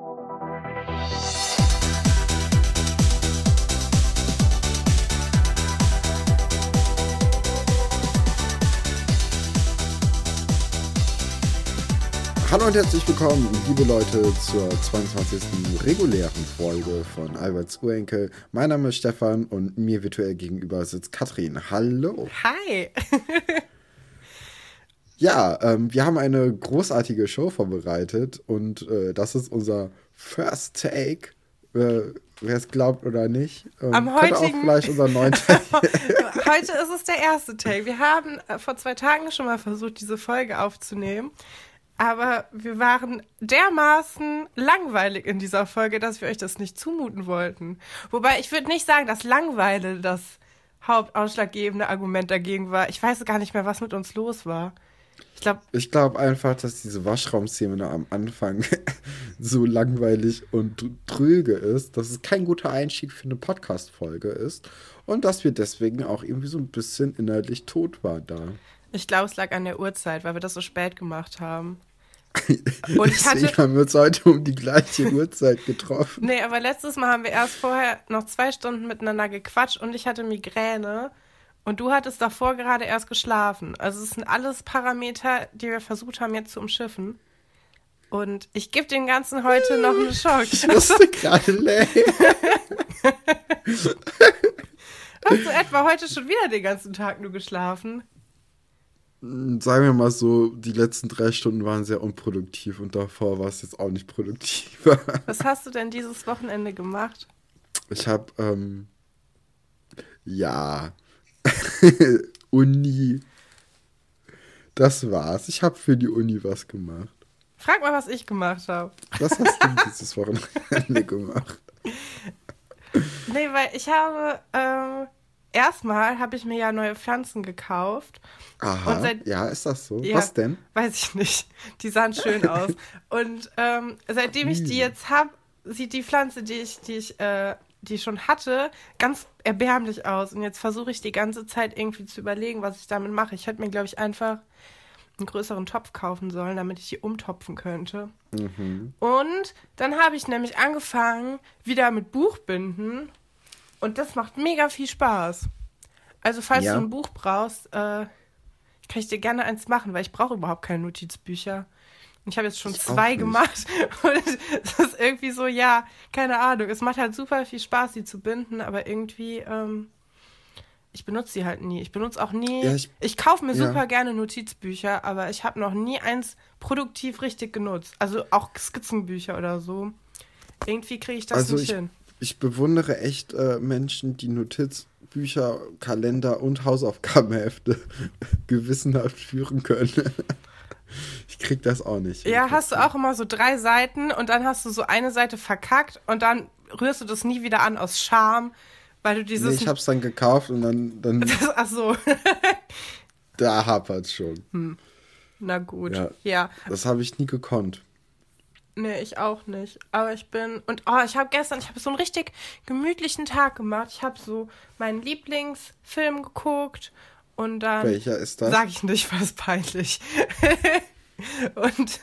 Hallo und herzlich willkommen, liebe Leute, zur 22. regulären Folge von Alberts Urenkel. Mein Name ist Stefan und mir virtuell gegenüber sitzt Katrin. Hallo. Hi. ja, ähm, wir haben eine großartige Show vorbereitet und äh, das ist unser First Take. Äh, Wer es glaubt oder nicht. Ähm, Am heutigen... auch vielleicht unser neuen Take. Heute ist es der erste Take. Wir haben äh, vor zwei Tagen schon mal versucht, diese Folge aufzunehmen aber wir waren dermaßen langweilig in dieser Folge, dass wir euch das nicht zumuten wollten. Wobei ich würde nicht sagen, dass Langweile das hauptausschlaggebende Argument dagegen war. Ich weiß gar nicht mehr, was mit uns los war. Ich glaube ich glaub einfach, dass diese Waschraumszene am Anfang so langweilig und tröge ist, dass es kein guter Einstieg für eine Podcast-Folge ist und dass wir deswegen auch irgendwie so ein bisschen inhaltlich tot waren da. Ich glaube, es lag an der Uhrzeit, weil wir das so spät gemacht haben. Und ich hatte, haben wir uns heute um die gleiche Uhrzeit getroffen. Nee, aber letztes Mal haben wir erst vorher noch zwei Stunden miteinander gequatscht und ich hatte Migräne und du hattest davor gerade erst geschlafen. Also es sind alles Parameter, die wir versucht haben jetzt zu umschiffen. Und ich gebe dem Ganzen heute noch eine Chance. Ich musste gerade lächeln. Hast du etwa heute schon wieder den ganzen Tag nur geschlafen? sagen wir mal so, die letzten drei Stunden waren sehr unproduktiv und davor war es jetzt auch nicht produktiv. Was hast du denn dieses Wochenende gemacht? Ich habe, ähm, ja, Uni. Das war's. Ich habe für die Uni was gemacht. Frag mal, was ich gemacht habe. Was hast du dieses Wochenende gemacht? Nee, weil ich habe, ähm, erstmal habe ich mir ja neue Pflanzen gekauft. Aha, seit, ja, ist das so? Ja, Was denn? Weiß ich nicht. Die sahen schön aus. Und ähm, seitdem ich die jetzt habe, sieht die Pflanze, die ich, die ich, äh, die ich schon hatte, ganz erbärmlich aus. Und jetzt versuche ich die ganze Zeit irgendwie zu überlegen, was ich damit mache. Ich hätte mir, glaube ich, einfach einen größeren Topf kaufen sollen, damit ich die umtopfen könnte. Mhm. Und dann habe ich nämlich angefangen, wieder mit Buchbinden und das macht mega viel Spaß. Also, falls ja. du ein Buch brauchst, äh, kann ich dir gerne eins machen, weil ich brauche überhaupt keine Notizbücher. Ich habe jetzt schon ich zwei gemacht. Und es ist irgendwie so, ja, keine Ahnung. Es macht halt super viel Spaß, sie zu binden, aber irgendwie, ähm, ich benutze sie halt nie. Ich benutze auch nie. Ja, ich, ich kaufe mir ja. super gerne Notizbücher, aber ich habe noch nie eins produktiv richtig genutzt. Also auch Skizzenbücher oder so. Irgendwie kriege ich das also nicht ich, hin ich bewundere echt äh, Menschen, die Notizbücher, Kalender und Hausaufgabenhefte gewissenhaft führen können. ich krieg das auch nicht. Ja, hast du auch immer so drei Seiten und dann hast du so eine Seite verkackt und dann rührst du das nie wieder an aus Scham, weil du dieses. Nee, ich hab's dann gekauft und dann. dann das, ach so. da hapert's schon. Hm. Na gut. Ja. ja. Das habe ich nie gekonnt. Nee, ich auch nicht. Aber ich bin. Und oh, ich habe gestern, ich habe so einen richtig gemütlichen Tag gemacht. Ich habe so meinen Lieblingsfilm geguckt und dann. Welcher ist das? Sag ich nicht, es peinlich. und.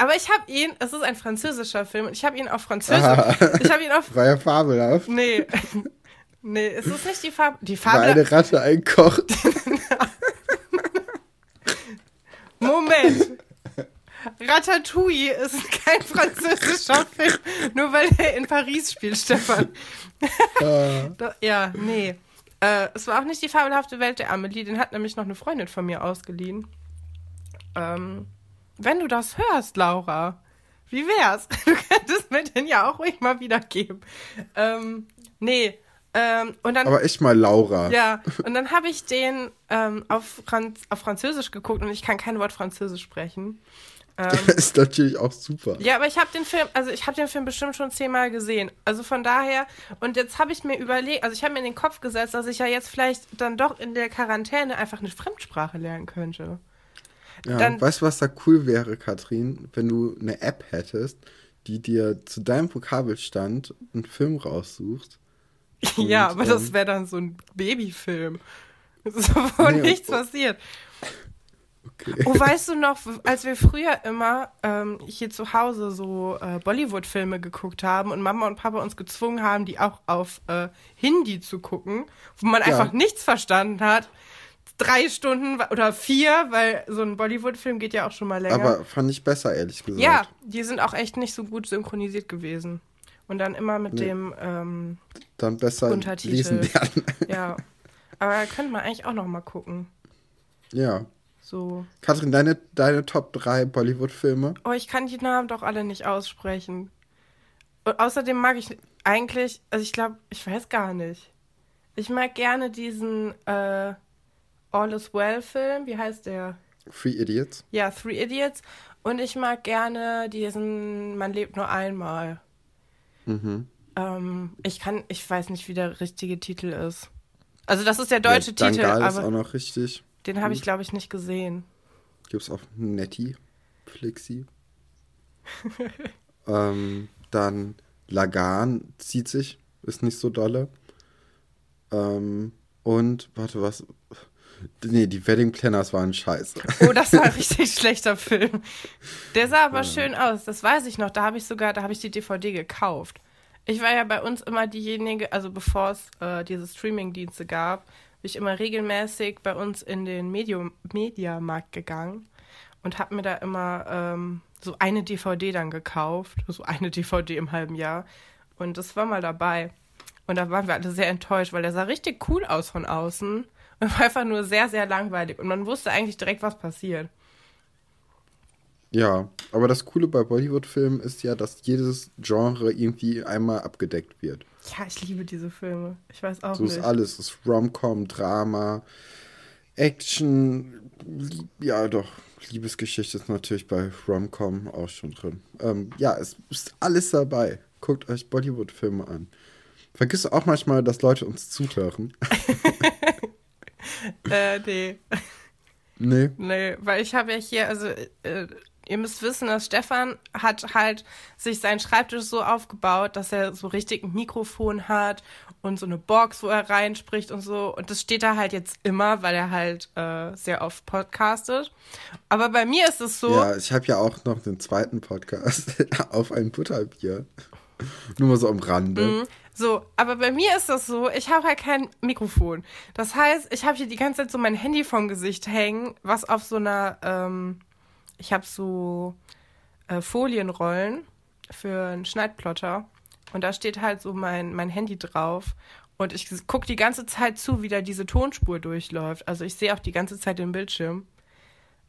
Aber ich habe ihn, es ist ein französischer Film und ich habe ihn auf Französisch. Aha. Ich habe ihn auf. War ja fabelhaft. Nee. Nee, es ist nicht die Farbe. Die Farbe. Weil eine Ratte einkocht. Moment. Ratatouille ist kein französischer Film, nur weil er in Paris spielt, Stefan. Uh. ja, nee. Äh, es war auch nicht die fabelhafte Welt der Amelie, den hat nämlich noch eine Freundin von mir ausgeliehen. Ähm, wenn du das hörst, Laura, wie wär's? Du könntest mir den ja auch ruhig mal wiedergeben. Ähm, nee. Ähm, und dann, Aber echt mal Laura. Ja, und dann habe ich den ähm, auf, Franz auf Französisch geguckt und ich kann kein Wort Französisch sprechen. Ähm, ist natürlich auch super. Ja, aber ich habe den Film, also ich habe den Film bestimmt schon zehnmal gesehen. Also von daher, und jetzt habe ich mir überlegt, also ich habe mir in den Kopf gesetzt, dass ich ja jetzt vielleicht dann doch in der Quarantäne einfach eine Fremdsprache lernen könnte. Ja, dann, weißt du, was da cool wäre, Katrin, wenn du eine App hättest, die dir zu deinem Vokabelstand einen Film raussucht? ja, aber ähm, das wäre dann so ein Babyfilm. wo nee, nichts passiert. Okay. Oh, weißt du noch, als wir früher immer ähm, hier zu Hause so äh, Bollywood-Filme geguckt haben und Mama und Papa uns gezwungen haben, die auch auf äh, Hindi zu gucken, wo man Ja. einfach nichts verstanden hat. Drei Stunden oder vier, weil so ein Bollywood-Film geht ja auch schon mal länger. Aber fand ich besser, ehrlich gesagt. ja, die sind auch echt nicht so gut synchronisiert gewesen. Und dann immer mit Nee. dem, ähm, Dann besser Untertitel. lesen lernen. ja. Aber könnte man eigentlich auch noch mal gucken. ja. So. Katrin, deine, deine Top 3 Bollywood-Filme? Oh, ich kann die Namen doch alle nicht aussprechen. Und außerdem mag ich eigentlich, also ich glaube, ich weiß gar nicht. Ich mag gerne diesen äh, All is Well Film. Wie heißt der? Free Idiots? Ja, Three Idiots. Und ich mag gerne diesen Man lebt nur einmal. Mhm. Ähm, ich kann, ich weiß nicht, wie der richtige Titel ist. Also das ist der deutsche ja, Titel, Dangal ist auch aber noch richtig. Den habe ich, glaube ich, nicht gesehen. Gibt's auf Netty, Flixi. ähm, dann Lagan zieht sich, ist nicht so dolle. Ähm, und, warte, was? Nee, die Wedding Planners waren scheiße. Oh, das war ein richtig schlechter Film. Der sah aber schön aus, das weiß ich noch. Da habe ich sogar, da habe ich die DVD gekauft. Ich war ja bei uns immer diejenige, also bevor es äh, diese Streaming-Dienste gab, bin ich immer regelmäßig bei uns in den Medium, Mediamarkt gegangen und habe mir da immer ähm, so eine DVD dann gekauft, so eine DVD im halben Jahr. Und das war mal dabei. Und da waren wir alle sehr enttäuscht, weil der sah richtig cool aus von außen und war einfach nur sehr, sehr langweilig. Und man wusste eigentlich direkt, was passiert. Ja, aber das Coole bei Bollywood-Filmen ist ja, dass jedes Genre irgendwie einmal abgedeckt wird. Ja, ich liebe diese Filme. Ich weiß auch So nicht. ist alles. Es ist Rom-Com, Drama, Action, ja doch. Liebesgeschichte ist natürlich bei Rom-Com auch schon drin. Ähm, ja, es ist alles dabei. Guckt euch Bollywood-Filme an. Vergisst auch manchmal, dass Leute uns zuhören. Äh, nee. nee. Nee, weil ich habe ja hier, also äh, ihr müsst wissen, dass Stefan hat halt sich seinen Schreibtisch so aufgebaut, dass er so richtig ein Mikrofon hat und so eine Box, wo er reinspricht und so. Und das steht da halt jetzt immer, weil er halt äh, sehr oft podcastet. Aber bei mir ist es so, Ja, ich habe ja auch noch den zweiten Podcast auf ein Butterbier. Nur mal so am Rande. Mhm. So, aber bei mir ist das so, ich habe halt kein Mikrofon. Das heißt, ich habe hier die ganze Zeit so mein Handy vom Gesicht hängen, was auf so einer, ähm, ich habe so äh, Folienrollen für einen Schneidplotter. Und da steht halt so mein, mein Handy drauf. Und ich gucke die ganze Zeit zu, wie da diese Tonspur durchläuft. Also ich sehe auch die ganze Zeit den Bildschirm.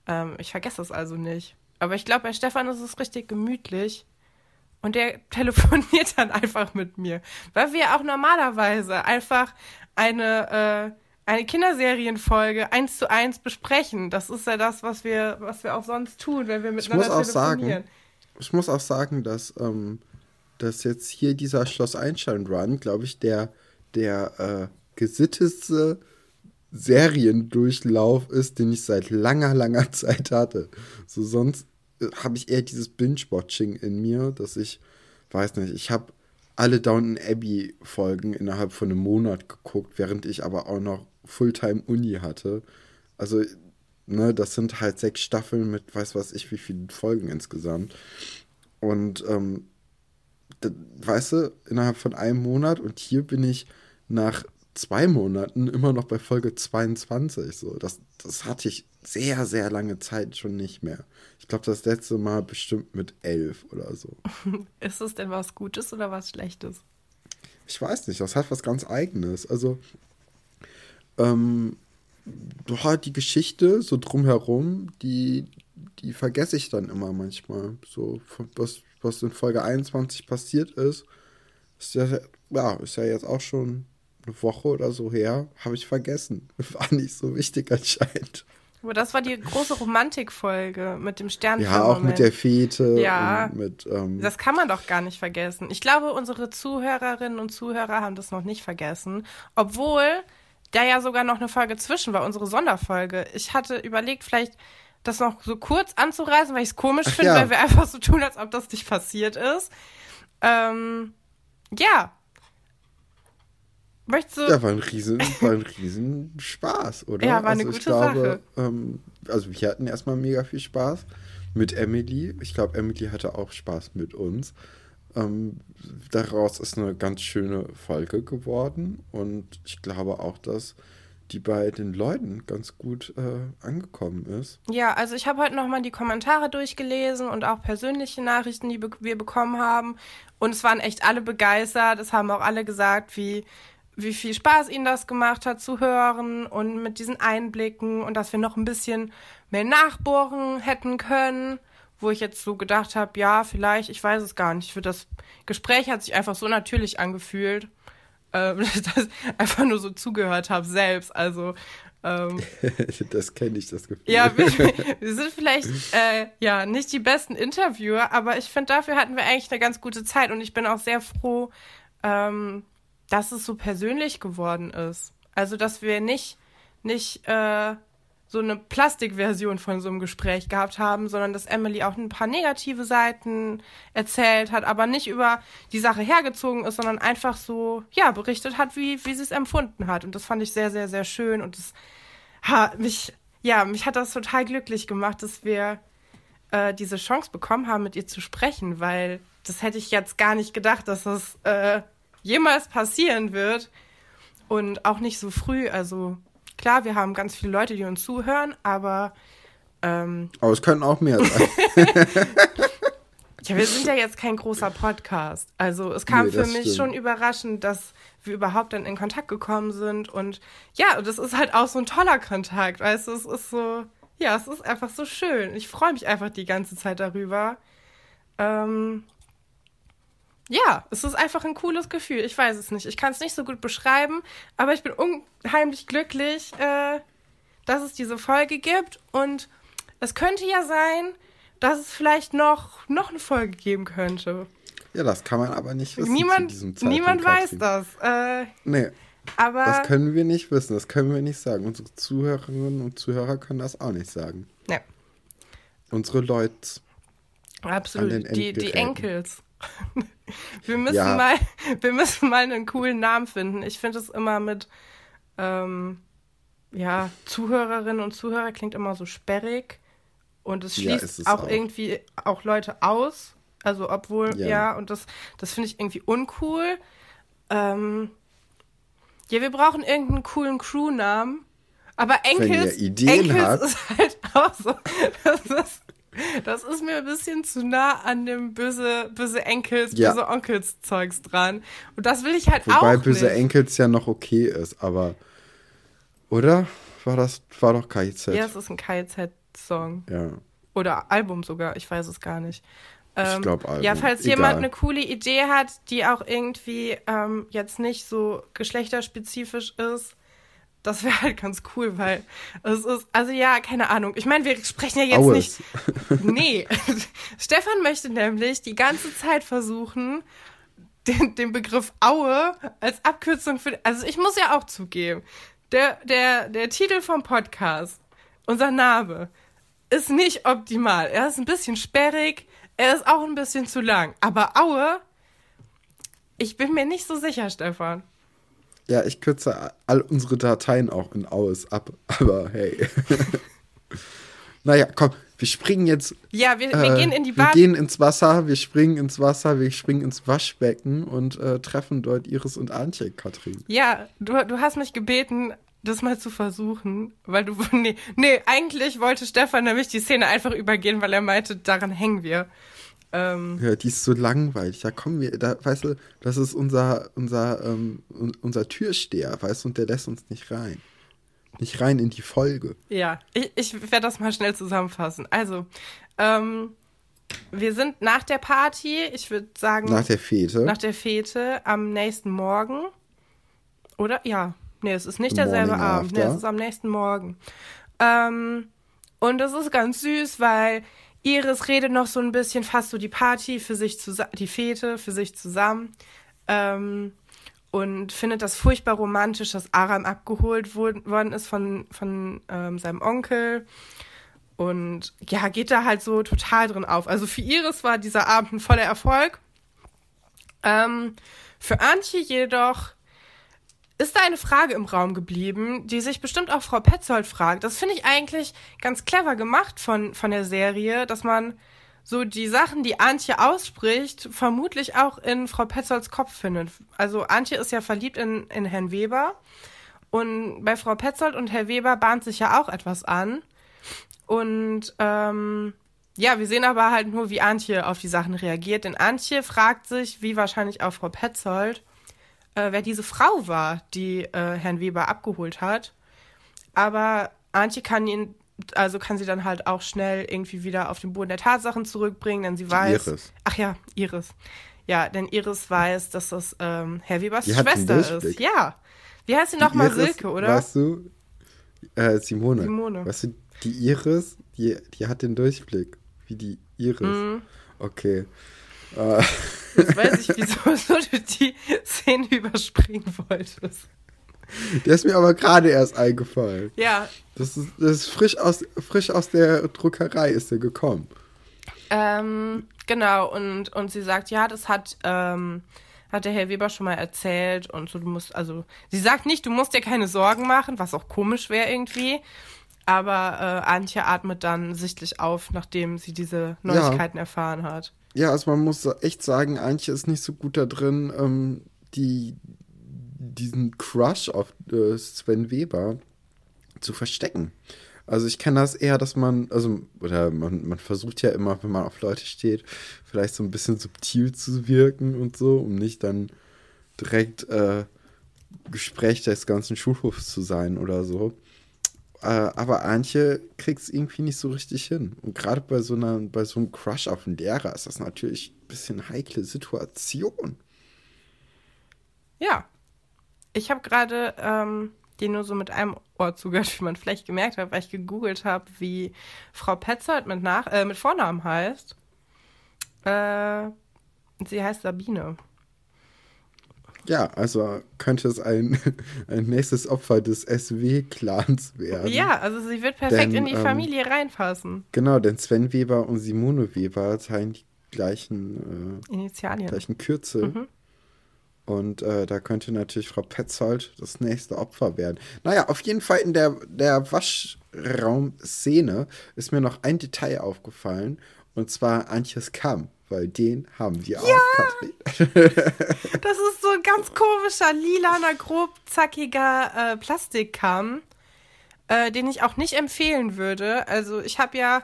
Ähm, ich vergesse das also nicht. Aber ich glaube, bei Stefan ist es richtig gemütlich. Und der telefoniert dann einfach mit mir. Weil wir auch normalerweise einfach eine, äh, eine Kinderserienfolge eins zu eins besprechen. Das ist ja das, was wir, was wir auch sonst tun, wenn wir Ich miteinander muss auch telefonieren. sagen, ich muss auch sagen, dass, ähm, dass jetzt hier dieser Schloss Einstein Run, glaube ich, der, der äh, gesittetste Seriendurchlauf ist, den ich seit langer, langer Zeit hatte. So sonst äh, habe ich eher dieses Binge-Watching in mir, dass ich, weiß nicht, ich habe alle Downton Abbey Folgen innerhalb von einem Monat geguckt, während ich aber auch noch Fulltime Uni hatte. Also, ne, das sind halt sechs Staffeln mit weiß was ich wie vielen Folgen insgesamt. Und ähm, da, weißt du, innerhalb von einem Monat und hier bin ich nach zwei Monaten immer noch bei Folge 22. So, das, das hatte ich sehr, sehr lange Zeit schon nicht mehr. Ich glaube, das letzte Mal bestimmt mit elf oder so. Ist es denn was Gutes oder was Schlechtes? Ich weiß nicht, das hat was ganz Eigenes. Also, ähm, die Geschichte so drumherum, die, die vergesse ich dann immer manchmal. So, was, was in Folge 21 passiert ist, ist ja, ja, ist ja jetzt auch schon eine Woche oder so her, habe ich vergessen. War nicht so wichtig anscheinend. Aber das war die große Romantikfolge mit dem Stern. Ja, auch mit der Fete Ja. mit, ähm, Das kann man doch gar nicht vergessen. Ich glaube, unsere Zuhörerinnen und Zuhörer haben das noch nicht vergessen. Obwohl da ja sogar noch eine Folge zwischen war, unsere Sonderfolge. Ich hatte überlegt, vielleicht das noch so kurz anzureißen, weil ich es komisch finde, ja. weil wir einfach so tun, als ob das nicht passiert ist. Ähm, ja. Möchtest du? Ja, war ein riesen, war ein riesen Spaß, oder? Ja, war eine also gute ich glaube, Sache. Ähm, also wir hatten erstmal mega viel Spaß mit Emily. Ich glaube, Emily hatte auch Spaß mit uns. Ähm, daraus ist eine ganz schöne Folge geworden und ich glaube auch, dass die bei den Leuten ganz gut äh, angekommen ist. Ja, also ich habe heute nochmal die Kommentare durchgelesen und auch persönliche Nachrichten, die be wir bekommen haben. Und es waren echt alle begeistert. Es haben auch alle gesagt, wie, wie viel Spaß ihnen das gemacht hat zu hören und mit diesen Einblicken und dass wir noch ein bisschen mehr nachbohren hätten können. Wo ich jetzt so gedacht habe, ja, vielleicht, ich weiß es gar nicht. Für das Gespräch hat sich einfach so natürlich angefühlt ähm, dass ich einfach nur so zugehört habe selbst. Also ähm, das kenne ich, das Gefühl. ja, wir, wir sind vielleicht äh, ja nicht die besten Interviewer, aber ich finde, dafür hatten wir eigentlich eine ganz gute Zeit und ich bin auch sehr froh, ähm, dass es so persönlich geworden ist. Also, dass wir nicht, nicht äh, so eine Plastikversion von so einem Gespräch gehabt haben, sondern dass Emily auch ein paar negative Seiten erzählt hat, aber nicht über die Sache hergezogen ist, sondern einfach so, ja, berichtet hat, wie, wie sie es empfunden hat. Und das fand ich sehr, sehr, sehr schön. Und das hat mich, ja, mich hat das total glücklich gemacht, dass wir äh, diese Chance bekommen haben, mit ihr zu sprechen, weil das hätte ich jetzt gar nicht gedacht, dass das äh, jemals passieren wird. Und auch nicht so früh. Also klar, wir haben ganz viele Leute, die uns zuhören, aber ähm, Aber es können auch mehr sein. ja, wir sind ja jetzt kein großer Podcast. Also es kam Nee, für mich stimmt. schon überraschend, dass wir überhaupt dann in Kontakt gekommen sind. Und ja, das ist halt auch so ein toller Kontakt. Weißt du, es ist so, ja, es ist einfach so schön. Ich freue mich einfach die ganze Zeit darüber. Ähm, ja, es ist einfach ein cooles Gefühl. Ich weiß es nicht. Ich kann es nicht so gut beschreiben, aber ich bin unheimlich glücklich, äh, dass es diese Folge gibt. Und es könnte ja sein, dass es vielleicht noch, noch eine Folge geben könnte. Ja, das kann man aber nicht wissen Niemand, niemand weiß das. Äh, Nee, aber das können wir nicht wissen. Das können wir nicht sagen. Unsere Zuhörerinnen und Zuhörer können das auch nicht sagen. ja, Unsere Leute. absolut. Die, die. Enkels. Wir, müssen Ja. mal, wir müssen mal einen coolen Namen finden. Ich finde es immer mit ähm, ja, Zuhörerinnen und Zuhörer klingt immer so sperrig. Und es Ja, schließt ist es auch, auch. irgendwie auch Leute aus. Also obwohl, ja, Ja. und das, das finde ich irgendwie uncool. Ähm, ja, wir brauchen irgendeinen coolen Crewnamen. Aber Enkels, ihr Ideen Enkels habt. ist halt auch so. Das ist, das ist mir ein bisschen zu nah an dem böse, böse Enkels, Ja. böse Onkels-Zeugs dran. Und das will ich halt Wobei auch böse nicht. Enkels ja noch okay ist, aber. Oder? War das. War doch KIZ. Ja, es ist ein KZ-Song. ja. Oder Album sogar, ich weiß es gar nicht. Ähm, glaub, Album. Ja, falls Egal. jemand eine coole Idee hat, die auch irgendwie ähm, jetzt nicht so geschlechterspezifisch ist, das wäre halt ganz cool, weil es ist, also ja, keine Ahnung. Ich meine, wir sprechen ja jetzt Aues. nicht. Nee. Stefan möchte nämlich die ganze Zeit versuchen, den, den Begriff Aue als Abkürzung für. Also ich muss ja auch zugeben, der, der, der Titel vom Podcast, unser Name, ist nicht optimal. Er ist ein bisschen sperrig, er ist auch ein bisschen zu lang. Aber Aue, ich bin mir nicht so sicher, Stefan. Ja, ich kürze all unsere Dateien auch in Aus ab, aber hey. naja, komm, wir springen jetzt. Ja, wir, wir äh, gehen in die Wir Bad. gehen ins Wasser, wir springen ins Wasser, wir springen ins Waschbecken und äh, treffen dort Iris und Antje, Katrin. Ja, du, du hast mich gebeten, das mal zu versuchen, weil du, nee, nee, eigentlich wollte Stefan nämlich die Szene einfach übergehen, weil er meinte, daran hängen wir. Ähm, Ja, die ist so langweilig. Da kommen wir, da, weißt du, das ist unser, unser, ähm, un- unser Türsteher, weißt du, und der lässt uns nicht rein. Nicht rein in die Folge. ja, ich, ich werde das mal schnell zusammenfassen. Also, ähm, wir sind nach der Party, ich würde sagen, Nach der Fete. nach der Fete am nächsten Morgen. Oder? Ja. Nee, es ist nicht The derselbe Abend. Nee, after. es ist am nächsten Morgen. Ähm, und es ist ganz süß, weil Iris redet noch so ein bisschen fast so die Party für sich zusammen, die Fete für sich zusammen. Ähm, und findet das furchtbar romantisch, dass Aram abgeholt worden ist von, von ähm, seinem Onkel. Und ja, geht da halt so total drin auf. Also für Iris war dieser Abend ein voller Erfolg. Ähm, für Antje jedoch ist da eine Frage im Raum geblieben, die sich bestimmt auch Frau Petzold fragt. Das finde ich eigentlich ganz clever gemacht von, von der Serie, dass man so die Sachen, die Antje ausspricht, vermutlich auch in Frau Petzolds Kopf findet. Also Antje ist ja verliebt in, in Herrn Weber und bei Frau Petzold und Herr Weber bahnt sich ja auch etwas an. Und ähm, ja, wir sehen aber halt nur, wie Antje auf die Sachen reagiert. Denn Antje fragt sich, wie wahrscheinlich auch Frau Petzold, äh, wer diese Frau war, die äh, Herrn Weber abgeholt hat. Aber Antje kann ihn, also kann sie dann halt auch schnell irgendwie wieder auf den Boden der Tatsachen zurückbringen, denn sie weiß. Iris. Ach ja, Iris. Ja, denn Iris weiß, dass das ähm, Herr Webers die Schwester ist. Ja. Wie heißt sie nochmal? Silke, oder? Weißt du? Äh, Simone. Simone. Weißt du, die Iris, die, die hat den Durchblick. Wie die Iris. Mhm. Okay. Äh. Jetzt weiß ich, wieso du die Szene überspringen wolltest. Der ist mir aber gerade erst eingefallen. Ja. Das ist, das ist frisch, aus, frisch aus der Druckerei ist der gekommen. Ähm, genau, und, und sie sagt, ja, das hat, ähm, hat der Herr Weber schon mal erzählt und so, du musst, also, sie sagt nicht, du musst dir keine Sorgen machen, was auch komisch wäre irgendwie. Aber äh, Antje atmet dann sichtlich auf, nachdem sie diese Neuigkeiten ja. erfahren hat. Ja, also man muss echt sagen, Antje ist nicht so gut da drin, ähm, die, diesen Crush auf äh, Sven Weber zu verstecken. Also ich kenne das eher, dass man, also, oder man, man versucht ja immer, wenn man auf Leute steht, vielleicht so ein bisschen subtil zu wirken und so, um nicht dann direkt äh, Gespräch des ganzen Schulhofs zu sein oder so. Äh, aber Antje kriegt es irgendwie nicht so richtig hin. Und gerade bei so bei so einem Crush auf einen Lehrer ist das natürlich ein bisschen heikle Situation. Ja. Ich habe gerade ähm, dir nur so mit einem Ohr zugehört, wie man vielleicht gemerkt hat, weil ich gegoogelt habe, wie Frau Petzold mit, Nach äh, mit Vornamen heißt. Äh, sie heißt Sabine. Ja, also könnte es ein, ein nächstes Opfer des SW-Clans werden. Ja, also sie wird perfekt denn, in die ähm, Familie reinpassen. Genau, denn Sven Weber und Simone Weber teilen die gleichen äh, Initialien. gleichen Kürzel. Mhm. Und äh, da könnte natürlich Frau Petzold das nächste Opfer werden. Naja, auf jeden Fall in der, der Waschraum-Szene ist mir noch ein Detail aufgefallen. Und zwar Antjes Kamm weil den haben wir ja! auch, Katrin. das ist so ein ganz komischer, lilaner, grob zackiger äh, Plastikkamm, äh, den ich auch nicht empfehlen würde. Also ich habe ja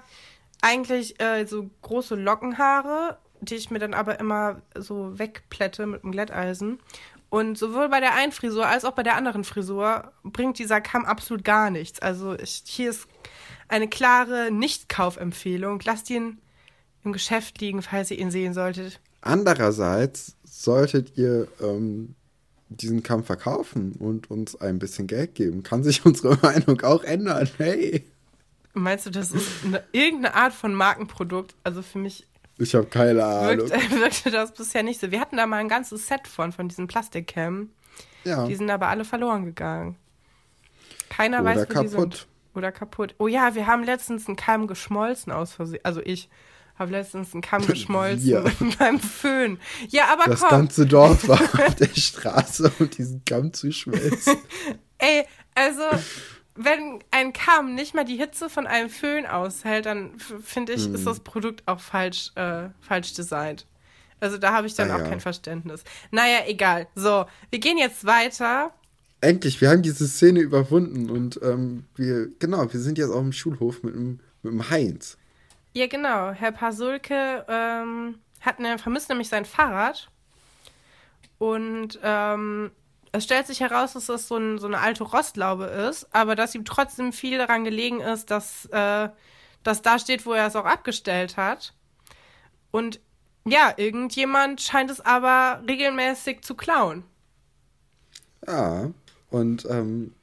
eigentlich äh, so große Lockenhaare, die ich mir dann aber immer so wegplätte mit dem Glätteisen. Und sowohl bei der einen Frisur als auch bei der anderen Frisur bringt dieser Kamm absolut gar nichts. Also ich, hier ist eine klare Nicht-Kaufempfehlung. Lasst ihn im Geschäft liegen, falls ihr ihn sehen solltet. Andererseits solltet ihr ähm, diesen Kampf verkaufen und uns ein bisschen Geld geben. Kann sich unsere Meinung auch ändern. Hey. Meinst du, das ist eine, irgendeine Art von Markenprodukt? Also für mich. Ich habe keine Ahnung. Wirkte, wirkte, das bisher nicht so. Wir hatten da mal ein ganzes Set von, von diesen Plastikcam. Ja. Die sind aber alle verloren gegangen. Keiner Oder weiß, wo kaputt. die sind. Oder kaputt. Oh ja, wir haben letztens einen Keim geschmolzen aus Versehen. Also ich habe letztens einen Kamm geschmolzen ja. beim Föhn. Ja, aber das komm. Das ganze Dorf war auf der Straße, um diesen Kamm zu schmelzen. Ey, also wenn ein Kamm nicht mal die Hitze von einem Föhn aushält, dann finde ich, hm. ist das Produkt auch falsch, äh, falsch designt. Also da habe ich dann ah, auch ja. kein Verständnis. Naja, egal. So, wir gehen jetzt weiter. Endlich, wir haben diese Szene überwunden und ähm, wir, genau, wir sind jetzt auch im Schulhof mit dem, mit dem Heinz. Ja, genau. Herr Pasulke ähm, hat ne, vermisst nämlich sein Fahrrad. Und ähm, es stellt sich heraus, dass das so, ein, so, eine alte Rostlaube ist, aber dass ihm trotzdem viel daran gelegen ist, dass äh, das da steht, wo er es auch abgestellt hat. Und ja, irgendjemand scheint es aber regelmäßig zu klauen. Ja, und ähm,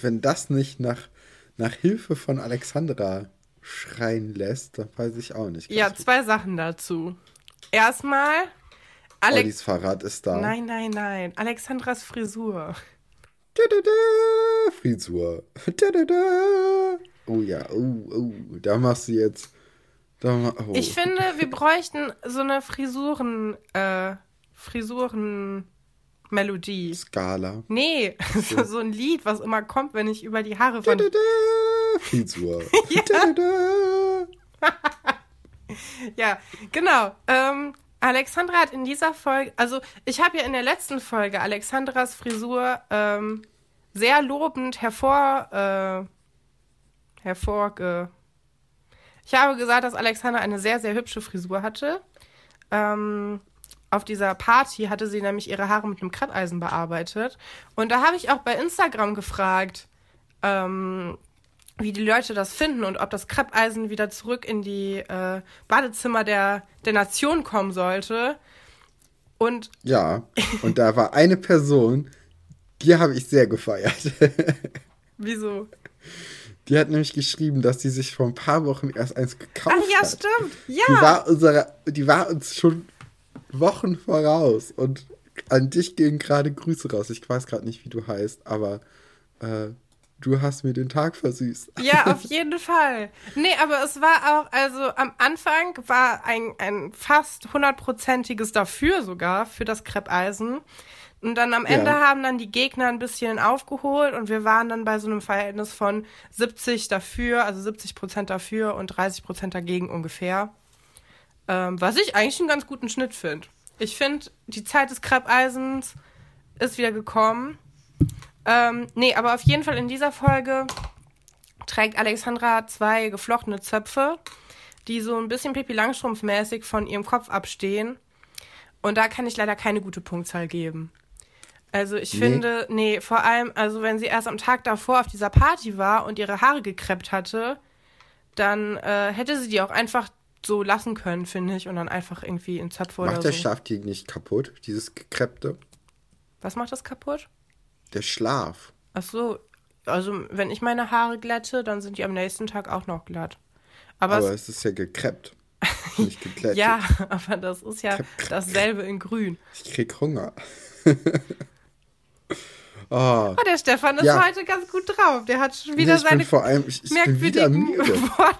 wenn das nicht nach, nach Hilfe von Alexandra schreien lässt, dann weiß ich auch nicht. Ja, zwei Sachen dazu. Erstmal, Alex. Ollis Fahrrad ist da. Nein, nein, nein. Alexandras Frisur. Da, da, da, Frisur. Da, da, da. Oh ja, oh, oh. Da machst du jetzt. Da, oh. Ich finde, wir bräuchten so eine Frisuren, äh, Frisuren Melodie. Skala. Nee, so. so ein Lied, was immer kommt, wenn ich über die Haare von. Frisur. ja, genau. Ähm, Alexandra hat in dieser Folge, also ich habe ja in der letzten Folge Alexandras Frisur ähm, sehr lobend hervor, äh, hervorge. Ich habe gesagt, dass Alexandra eine sehr, sehr hübsche Frisur hatte. Ähm, auf dieser Party hatte sie nämlich ihre Haare mit einem Kratteisen bearbeitet. Und da habe ich auch bei Instagram gefragt, ähm, wie die Leute das finden und ob das Kreppeisen wieder zurück in die äh, Badezimmer der, der Nation kommen sollte. Und ja, und da war eine Person, die habe ich sehr gefeiert. Wieso? Die hat nämlich geschrieben, dass sie sich vor ein paar Wochen erst eins gekauft hat. Ach ja, hat. stimmt. Ja. Die war, unsere, die war uns schon Wochen voraus. Und an dich gehen gerade Grüße raus. Ich weiß gerade nicht, wie du heißt, aber äh, du hast mir den Tag versüßt. Ja, auf jeden Fall. Nee, aber es war auch, also am Anfang war ein, ein fast hundertprozentiges Dafür sogar für das Kreppeisen. Und dann am Ende ja. haben dann die Gegner ein bisschen aufgeholt und wir waren dann bei so einem Verhältnis von 70 dafür, also 70 Prozent dafür und 30 Prozent dagegen ungefähr. Ähm, was ich eigentlich einen ganz guten Schnitt finde. Ich finde, die Zeit des Kreppeisens ist wieder gekommen. Ähm, nee, aber auf jeden Fall in dieser Folge trägt Alexandra zwei geflochtene Zöpfe, die so ein bisschen Pippi Langstrumpf-mäßig von ihrem Kopf abstehen. Und da kann ich leider keine gute Punktzahl geben. Also ich nee. finde, nee, vor allem, also wenn sie erst am Tag davor auf dieser Party war und ihre Haare gekreppt hatte, dann äh, hätte sie die auch einfach so lassen können, finde ich, und dann einfach irgendwie in Zöpfe macht oder so. Macht der Schlaf die nicht kaputt, dieses gekreppte? Was macht das kaputt? Der Schlaf. Ach so, also wenn ich meine Haare glätte, dann sind die am nächsten Tag auch noch glatt. Aber, aber es, es ist ja gekreppt. nicht geglättet. ja, aber das ist ja krepp, dasselbe in grün. Ich krieg Hunger. Oh. oh, der Stefan ist ja. heute ganz gut drauf. Der hat schon wieder nee, seine vor allem, ich, ich merkwürdigen Wort,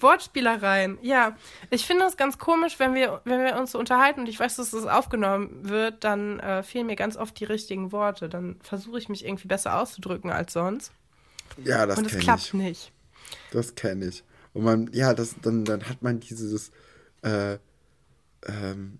Wortspielereien. Ja, ich finde es ganz komisch, wenn wir, wenn wir uns so unterhalten und ich weiß, dass das aufgenommen wird, dann äh, fehlen mir ganz oft die richtigen Worte. Dann versuche ich mich irgendwie besser auszudrücken als sonst. Ja, das Und es klappt ich. nicht. Das kenne ich. Und man, ja, das, dann, dann hat man dieses, äh, ähm,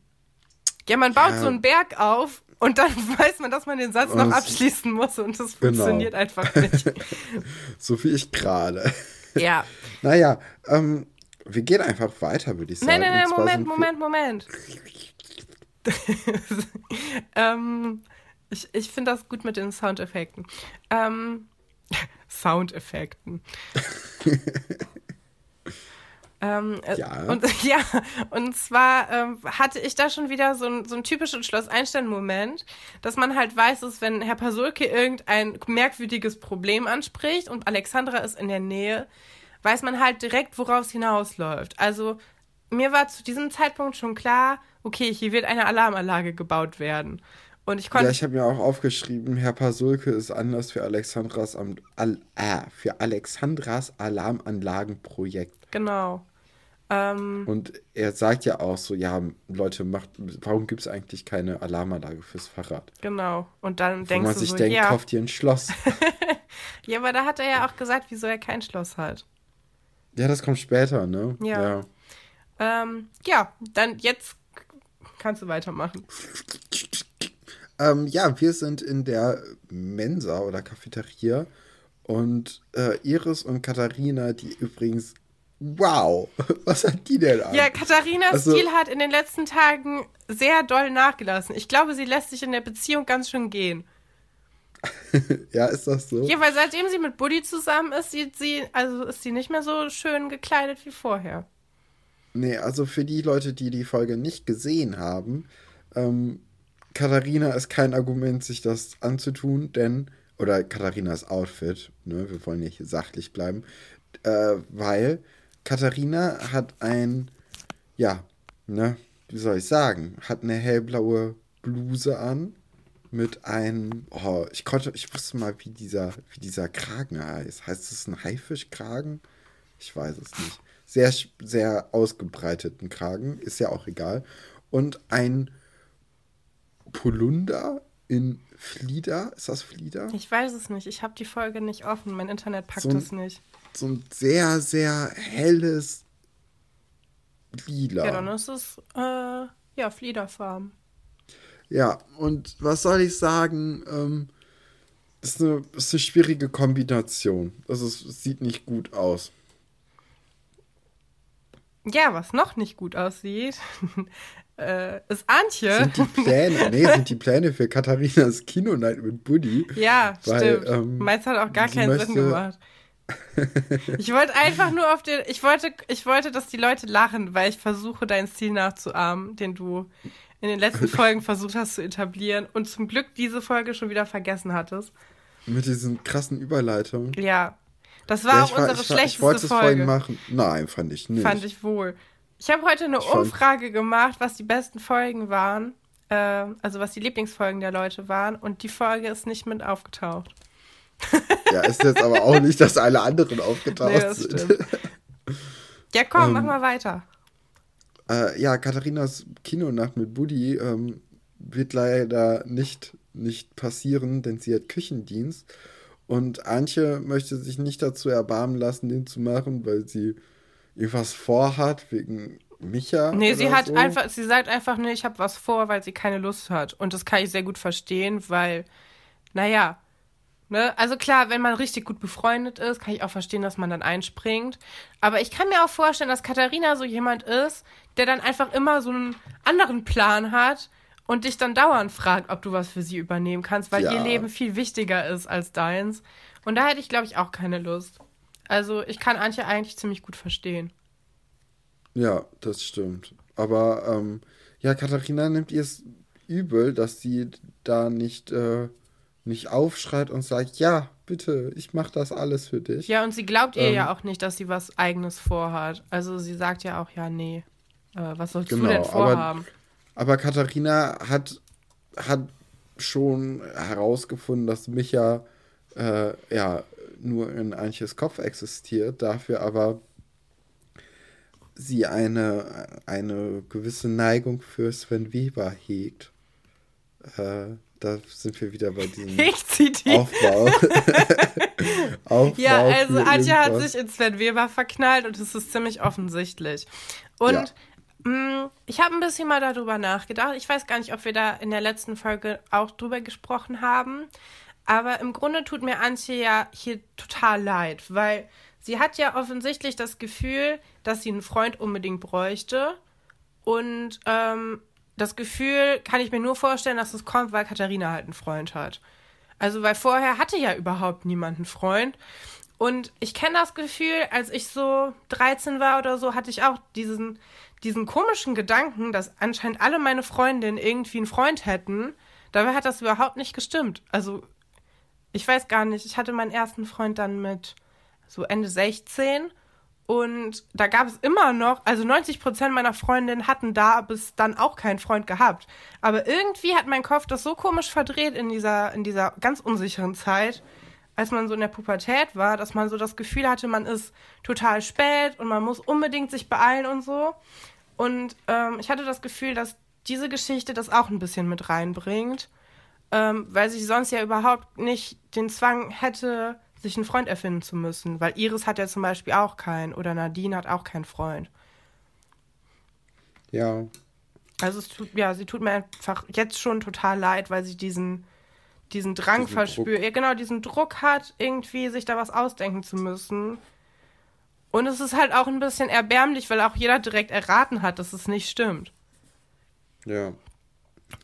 ja, man baut ja. so einen Berg auf und dann weiß man, dass man den Satz noch abschließen muss und das genau. funktioniert einfach nicht. so wie ich gerade. Ja. naja, ähm, wir gehen einfach weiter, würde ich sagen. Nein, nein, nein, Moment, Moment, Moment. ähm, ich ich finde das gut mit den Soundeffekten. Ähm, Soundeffekten. Ähm, äh, ja. Und, ja, und zwar ähm, hatte ich da schon wieder so, ein, so einen typischen Schloss-Einstein-Moment, dass man halt weiß, dass wenn Herr Pasulke irgendein merkwürdiges Problem anspricht und Alexandra ist in der Nähe, weiß man halt direkt, worauf es hinausläuft. Also mir war zu diesem Zeitpunkt schon klar, okay, hier wird eine Alarmanlage gebaut werden. Und ich konnte. Ja, ich habe mir auch aufgeschrieben, Herr Pasulke ist anders für Alexandras, Al äh, für Alexandras Alarmanlagenprojekt. Genau. Ähm, und er sagt ja auch so, ja, Leute, macht, warum gibt es eigentlich keine Alarmanlage fürs Fahrrad? Genau. Und dann Wo denkst man sich so, denkt, ja. kauft ihr ein Schloss. ja, aber da hat er ja auch gesagt, wieso er kein Schloss hat. Ja, das kommt später, ne? Ja. Ja, ähm, ja dann jetzt kannst du weitermachen. Ähm, ja, wir sind in der Mensa oder Cafeteria und äh, Iris und Katharina, die übrigens wow, was hat die denn an? Ja, Katharinas also, Stil hat in den letzten Tagen sehr doll nachgelassen. Ich glaube, sie lässt sich in der Beziehung ganz schön gehen. ja, ist das so? Ja, weil seitdem sie mit Buddy zusammen ist, sieht sie, also ist sie nicht mehr so schön gekleidet wie vorher. Nee, also für die Leute, die die Folge nicht gesehen haben, ähm, Katharina ist kein Argument, sich das anzutun, denn, oder Katharinas Outfit, ne, wir wollen hier sachlich bleiben, äh, weil Katharina hat ein, ja, ne, wie soll ich sagen, hat eine hellblaue Bluse an mit einem, oh, ich konnte, ich wusste mal, wie dieser, wie dieser Kragen heißt. Heißt es ein Haifischkragen? Ich weiß es nicht. Sehr, sehr ausgebreiteten Kragen, ist ja auch egal. Und ein Polunder in Flieder. Ist das Flieder? Ich weiß es nicht. Ich habe die Folge nicht offen. Mein Internet packt So ein- es nicht. So ein sehr, sehr helles Lila. Ja, dann ist es, äh, ja, Fliederfarben. Ja, und was soll ich sagen? Ähm, ist, eine, ist eine schwierige Kombination. Also es sieht nicht gut aus. Ja, was noch nicht gut aussieht, äh, ist Antje. Sind die Pläne, nee, sind die Pläne für Katharinas Kinonight mit Buddy. ja, Weil, stimmt. ähm, Meins hat auch gar keinen Sinn möchte- gemacht. Ich wollte einfach nur auf den, ich wollte, ich wollte, dass die Leute lachen, weil ich versuche, deinen Stil nachzuahmen, den du in den letzten Folgen versucht hast zu etablieren und zum Glück diese Folge schon wieder vergessen hattest. Mit diesen krassen Überleitungen. Ja, das war Ja, auch ich, war- unsere ich, war- ich schlechteste wollte es vorhin Folge. machen. Nein, fand ich nicht. Fand ich wohl. Ich habe heute eine fand- Umfrage gemacht, was die besten Folgen waren. Äh, also was die Lieblingsfolgen der Leute waren. Und die Folge ist nicht mit aufgetaucht. Ja, ist jetzt aber auch nicht, dass alle anderen aufgetaucht Nee, das sind. stimmt. Ja, komm, Ähm, mach mal weiter. Äh, ja, Katharinas Kinonacht mit Buddy ähm, wird leider nicht, nicht passieren, denn sie hat Küchendienst. Und Antje möchte sich nicht dazu erbarmen lassen, den zu machen, weil sie irgendwas vorhat wegen Micha. Nee, sie hat so. einfach, sie sagt einfach, nee, ich habe was vor, weil sie keine Lust hat. Und das kann ich sehr gut verstehen, weil, naja, ne, also klar, wenn man richtig gut befreundet ist, kann ich auch verstehen, dass man dann einspringt. Aber ich kann mir auch vorstellen, dass Katharina so jemand ist, der dann einfach immer so einen anderen Plan hat und dich dann dauernd fragt, ob du was für sie übernehmen kannst, weil Ja. ihr Leben viel wichtiger ist als deins. Und da hätte ich, glaube ich, auch keine Lust. Also ich kann Antje eigentlich ziemlich gut verstehen. Ja, das stimmt. Aber ähm, ja, Katharina nimmt ihr es übel, dass sie da nicht, äh, nicht aufschreit und sagt, ja, bitte, ich mache das alles für dich. Ja, und sie glaubt ihr Ähm, ja auch nicht, dass sie was Eigenes vorhat. Also sie sagt ja auch, ja, nee, äh, was sollst Genau, du denn aber- vorhaben? Aber Katharina hat, hat schon herausgefunden, dass Micha äh, ja nur in Antjes Kopf existiert, dafür aber sie eine, eine gewisse Neigung für Sven Weber hegt. Äh, da sind wir wieder bei diesem. Aufbau. Aufbau ja, also Antje hat sich in Sven Weber verknallt und es ist ziemlich offensichtlich. Und mh, ich habe ein bisschen mal darüber nachgedacht. Ich weiß gar nicht, ob wir da in der letzten Folge auch drüber gesprochen haben. Aber im Grunde tut mir Antje ja hier total leid, weil sie hat ja offensichtlich das Gefühl, dass sie einen Freund unbedingt bräuchte. Und ähm, das Gefühl kann ich mir nur vorstellen, dass es kommt, weil Katharina halt einen Freund hat. Also, weil vorher hatte ja überhaupt niemand einen Freund. Und ich kenne das Gefühl, als ich so 13 war oder so, hatte ich auch diesen, diesen komischen Gedanken, dass anscheinend alle meine Freundinnen irgendwie einen Freund hätten. Dabei hat das überhaupt nicht gestimmt. Also, ich weiß gar nicht. Ich hatte meinen ersten Freund dann mit so Ende 16 und da gab es immer noch, also 90 Prozent meiner Freundinnen hatten da bis dann auch keinen Freund gehabt. Aber irgendwie hat mein Kopf das so komisch verdreht in dieser, in dieser ganz unsicheren Zeit, als man so in der Pubertät war, dass man so das Gefühl hatte, man ist total spät und man muss unbedingt sich beeilen und so. Und ähm, ich hatte das Gefühl, dass diese Geschichte das auch ein bisschen mit reinbringt, ähm, weil sie sonst ja überhaupt nicht den Zwang hätte, sich einen Freund erfinden zu müssen. Weil Iris hat ja zum Beispiel auch keinen oder Nadine hat auch keinen Freund. Ja, Also es tut, ja, sie tut mir einfach jetzt schon total leid, weil sie diesen, diesen Drang Diesen verspürt. Ja, genau, diesen Druck hat, irgendwie sich da was ausdenken zu müssen. Und es ist halt auch ein bisschen erbärmlich, weil auch jeder direkt erraten hat, dass es nicht stimmt. ja.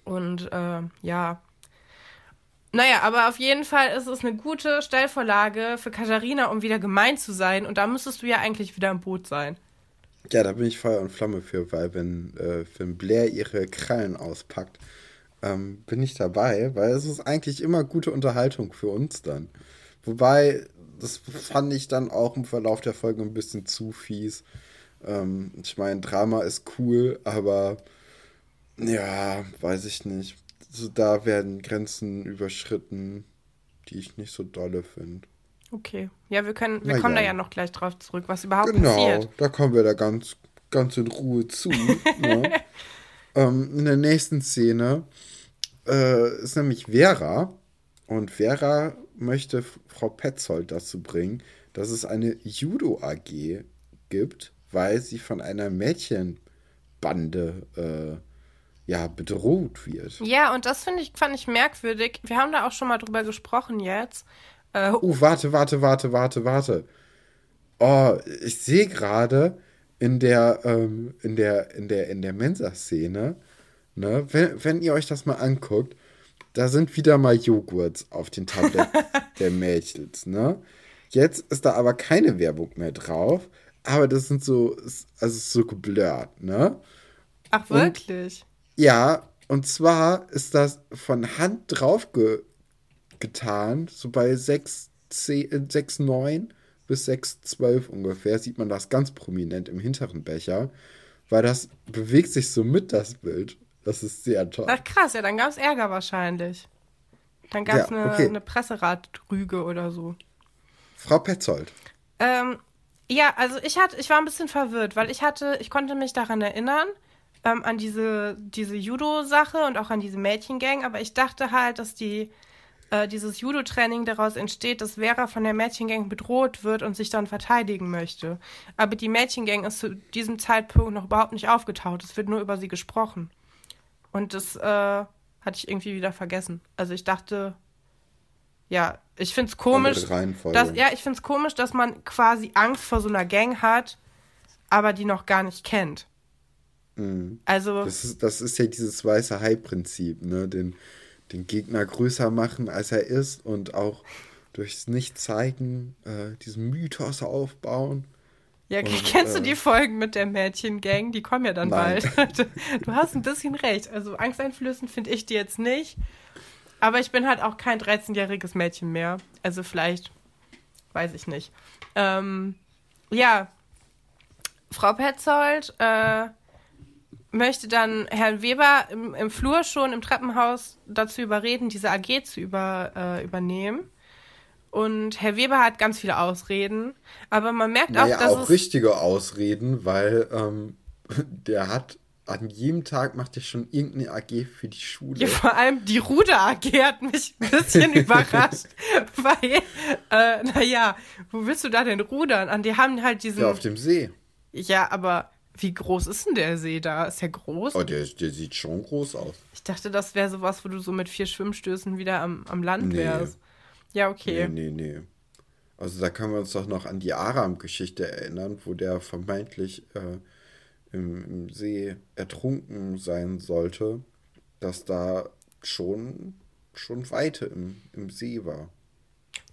Und äh, ja. Naja, aber auf jeden Fall ist es eine gute Stellvorlage für Katharina, um wieder gemein zu sein. Und da müsstest du ja eigentlich wieder im Boot sein. Ja, da bin ich Feuer und Flamme für, weil wenn, äh, wenn Blair ihre Krallen auspackt, ähm, bin ich dabei, weil es ist eigentlich immer gute Unterhaltung für uns dann. Wobei, das fand ich dann auch im Verlauf der Folge ein bisschen zu fies. Ähm, ich meine, Drama ist cool, aber ja, weiß ich nicht. So, da werden Grenzen überschritten, die ich nicht so dolle finde. Okay. Ja, wir können, wir Na kommen da ja. ja noch gleich drauf zurück, was überhaupt Genau, passiert. da kommen wir da ganz, ganz in Ruhe zu. ne? ähm, in der nächsten Szene äh, ist nämlich Vera. Und Vera möchte Frau Petzold dazu bringen, dass es eine Judo-AG gibt, weil sie von einer Mädchenbande äh, ja, bedroht wird. Ja, und das finde ich, fand ich merkwürdig. Wir haben da auch schon mal drüber gesprochen jetzt. Äh, uh, warte, warte, warte, warte, warte. Oh, ich sehe gerade in der, ähm, in der, in der, in der Mensa-Szene, ne, wenn, wenn ihr euch das mal anguckt, da sind wieder mal Joghurts auf den Tabletten der Mädels, ne? Jetzt ist da aber keine Werbung mehr drauf, aber das sind so, also so geblurrt, ne? Ach, wirklich? Ja, und zwar ist das von Hand drauf ge getan, so bei 6, 10, 6, 9 bis 6, 12 ungefähr, sieht man das ganz prominent im hinteren Becher, weil das bewegt sich so mit, das Bild. Das ist sehr toll. Ach krass, ja, dann gab es Ärger wahrscheinlich. Dann gab es ja, eine, okay. eine Presseradrüge oder so. Frau Petzold. Ähm, ja, also ich hatte, ich war ein bisschen verwirrt, weil ich hatte, ich konnte mich daran erinnern, ähm, an diese, diese Judo-Sache und auch an diese Mädchengang, aber ich dachte halt, dass die, äh, dieses Judo-Training daraus entsteht, dass Vera von der Mädchengang bedroht wird und sich dann verteidigen möchte. Aber die Mädchengang ist zu diesem Zeitpunkt noch überhaupt nicht aufgetaucht. Es wird nur über sie gesprochen. Und das äh, hatte ich irgendwie wieder vergessen. Also ich dachte, ja, ich finde es komisch, dass, ja, ich finde es komisch, dass man quasi Angst vor so einer Gang hat, aber die noch gar nicht kennt. Mhm. Also. Das ist, das ist ja dieses weiße Hai-Prinzip, ne? Den, den Gegner größer machen, als er ist und auch durchs Nicht-Zeigen äh, diesen Mythos aufbauen. Ja, und, kennst äh, du die Folgen mit der Mädchengang? Die kommen ja dann nein. bald. du hast ein bisschen recht. Also angsteinflößend finde ich die jetzt nicht. Aber ich bin halt auch kein 13-jähriges Mädchen mehr. Also vielleicht, weiß ich nicht. Ähm, ja, Frau Petzold äh, möchte dann Herrn Weber im, im, Flur schon im Treppenhaus dazu überreden, diese AG zu über, äh, übernehmen. Und Herr Weber hat ganz viele Ausreden, aber man merkt naja, auch, dass auch richtige Ausreden, weil ähm, der hat an jedem Tag macht er schon irgendeine AG für die Schule. Ja, vor allem die Ruder AG hat mich ein bisschen überrascht, weil, äh, naja, wo willst du da denn rudern? An die haben halt diesen. Ja, auf dem See. Ja, aber wie groß ist denn der See da? Ist der groß? Oh, der, der sieht schon groß aus. Ich dachte, das wäre sowas, wo du so mit vier Schwimmstößen wieder am, am Land nee. wärst. Ja, okay. Nee, nee, nee. Also da können wir uns doch noch an die Aram-Geschichte erinnern, wo der vermeintlich äh, im, im, See ertrunken sein sollte, dass da schon, schon Weite im, im See war.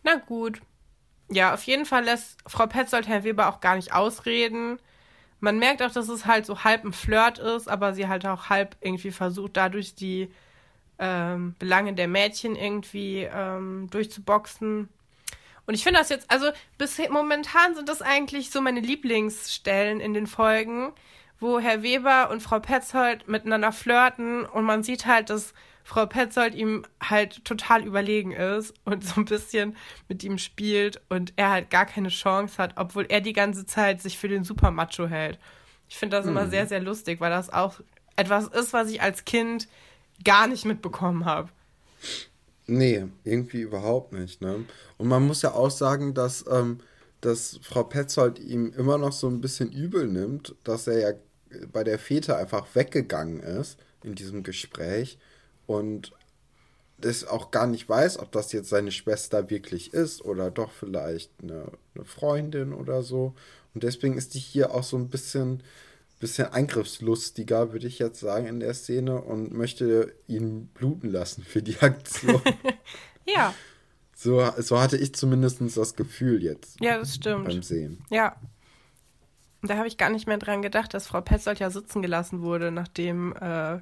Na gut. Ja, auf jeden Fall lässt Frau Petzold Herr Weber auch gar nicht ausreden. Man merkt auch, dass es halt so halb ein Flirt ist, aber sie halt auch halb irgendwie versucht, dadurch die ähm, Belange der Mädchen irgendwie ähm, durchzuboxen. Und ich finde das jetzt, also bis momentan sind das eigentlich so meine Lieblingsstellen in den Folgen, wo Herr Weber und Frau Petzold miteinander flirten und man sieht halt, dass Frau Petzold ihm halt total überlegen ist und so ein bisschen mit ihm spielt und er halt gar keine Chance hat, obwohl er die ganze Zeit sich für den Supermacho hält. Ich finde das mhm. immer sehr, sehr lustig, weil das auch etwas ist, was ich als Kind gar nicht mitbekommen habe. Nee, irgendwie überhaupt nicht. Ne? Und man muss ja auch sagen, dass, ähm, dass Frau Petzold ihm immer noch so ein bisschen übel nimmt, dass er ja bei der Fete einfach weggegangen ist in diesem Gespräch und das auch gar nicht weiß, ob das jetzt seine Schwester wirklich ist oder doch vielleicht eine, eine Freundin oder so. Und deswegen ist die hier auch so ein bisschen, bisschen eingriffslustiger, würde ich jetzt sagen, in der Szene und möchte ihn bluten lassen für die Aktion. ja. So, so hatte ich zumindest das Gefühl jetzt. Ja, das stimmt. Beim Sehen. Ja. Da habe ich gar nicht mehr dran gedacht, dass Frau Petzold ja sitzen gelassen wurde, nachdem äh,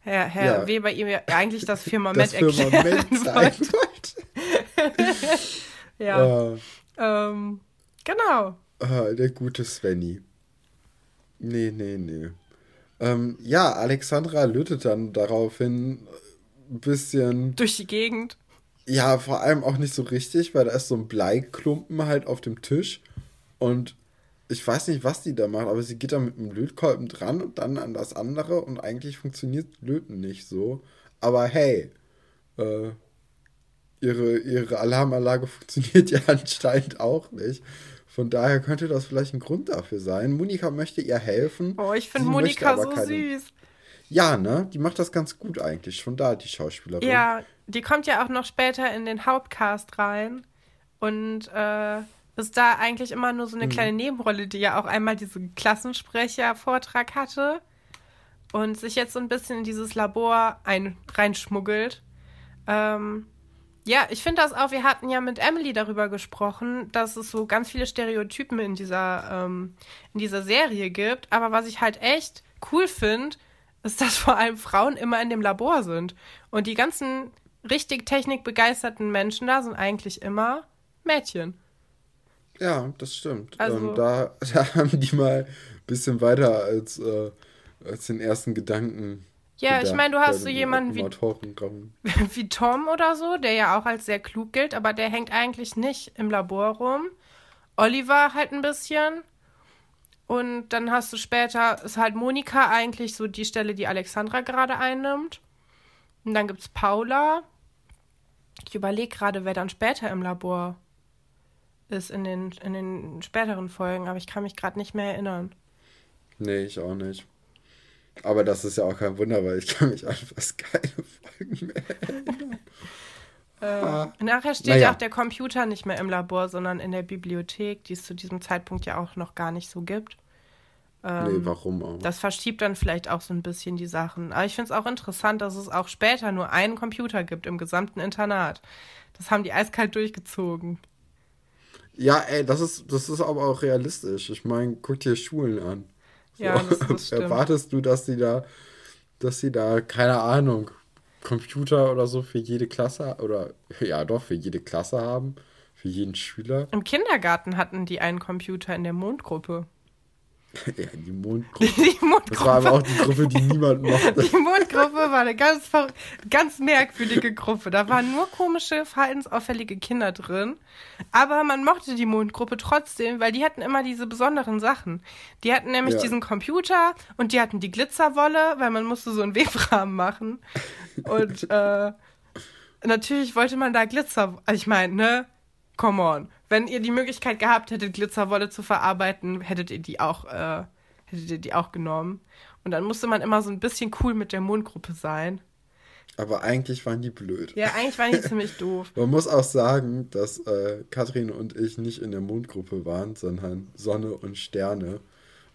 Herr, Herr ja. Weber ihm ja eigentlich das Firmament, das Firmament erklären wollte. ja. Uh, ähm, genau. Uh, der gute Svenny. Nee, nee, nee. Ähm, ja, Alexandra lüttet dann daraufhin ein bisschen. Durch die Gegend. Ja, vor allem auch nicht so richtig, weil da ist so ein Bleiklumpen halt auf dem Tisch. Und ich weiß nicht, was die da macht, aber sie geht da mit dem Lötkolben dran und dann an das andere und eigentlich funktioniert Löten nicht so. Aber hey, äh, ihre, ihre Alarmanlage funktioniert ja anscheinend auch nicht. Von daher könnte das vielleicht ein Grund dafür sein. Monika möchte ihr helfen. Oh, ich finde Monika so keine... süß. Ja, ne? Die macht das ganz gut eigentlich. Schon da, die Schauspielerin. Ja, die kommt ja auch noch später in den Hauptcast rein. Und äh, ist da eigentlich immer nur so eine mhm. kleine Nebenrolle, die ja auch einmal diesen Klassensprecher-Vortrag hatte und sich jetzt so ein bisschen in dieses Labor ein, reinschmuggelt. Ähm, ja, ich finde das auch, wir hatten ja mit Emily darüber gesprochen, dass es so ganz viele Stereotypen in dieser, ähm, in dieser Serie gibt. Aber was ich halt echt cool finde, ist, dass vor allem Frauen immer in dem Labor sind. Und die ganzen richtig technikbegeisterten Menschen da sind eigentlich immer Mädchen. Ja, das stimmt. Also, ähm, da, da, haben die mal ein bisschen weiter als, äh, als den ersten Gedanken. Ja, ich meine, du hast so jemanden wie, wie Tom oder so, der ja auch als sehr klug gilt, aber der hängt eigentlich nicht im Labor rum. Oliver halt ein bisschen. Und dann hast du später, ist halt Monika eigentlich so die Stelle, die Alexandra gerade einnimmt. Und dann gibt's Paula. Ich überlege gerade, wer dann später im Labor ist in den, in den späteren Folgen, aber ich kann mich gerade nicht mehr erinnern. Nee, ich auch nicht. Aber das ist ja auch kein Wunder, weil ich kann mich an fast keine Folgen mehr erinnern. Äh, ah. Nachher steht naja. ja auch der Computer nicht mehr im Labor, sondern in der Bibliothek, die es zu diesem Zeitpunkt ja auch noch gar nicht so gibt. Ähm, nee, warum auch? Das verschiebt dann vielleicht auch so ein bisschen die Sachen. Aber ich finde es auch interessant, dass es auch später nur einen Computer gibt im gesamten Internat. Das haben die eiskalt durchgezogen. Ja, ey, das ist, das ist aber auch realistisch. Ich meine, guck dir Schulen an. So, ja, das, das. Erwartest du, dass sie da, dass sie da, keine Ahnung, Computer oder so für jede Klasse oder ja doch, für jede Klasse haben? Für jeden Schüler? Im Kindergarten hatten die einen Computer in der Mondgruppe. Ja, die Mondgruppe. Die Mondgruppe. Das war aber auch die Gruppe, die niemand mochte. Die Mondgruppe war eine ganz, ganz merkwürdige Gruppe. Da waren nur komische, verhaltensauffällige Kinder drin. Aber man mochte die Mondgruppe trotzdem, weil die hatten immer diese besonderen Sachen. Die hatten nämlich ja. diesen Computer und die hatten die Glitzerwolle, weil man musste so einen Webrahmen machen. Und äh, natürlich wollte man da Glitzer. Also ich meine, ne? Come on wenn ihr die Möglichkeit gehabt hättet, Glitzerwolle zu verarbeiten, hättet ihr die auch, äh, hättet ihr die auch genommen. Und dann musste man immer so ein bisschen cool mit der Mondgruppe sein. Aber eigentlich waren die blöd. Ja, eigentlich waren die ziemlich doof. Man muss auch sagen, dass äh, Katrin und ich nicht in der Mondgruppe waren, sondern Sonne und Sterne.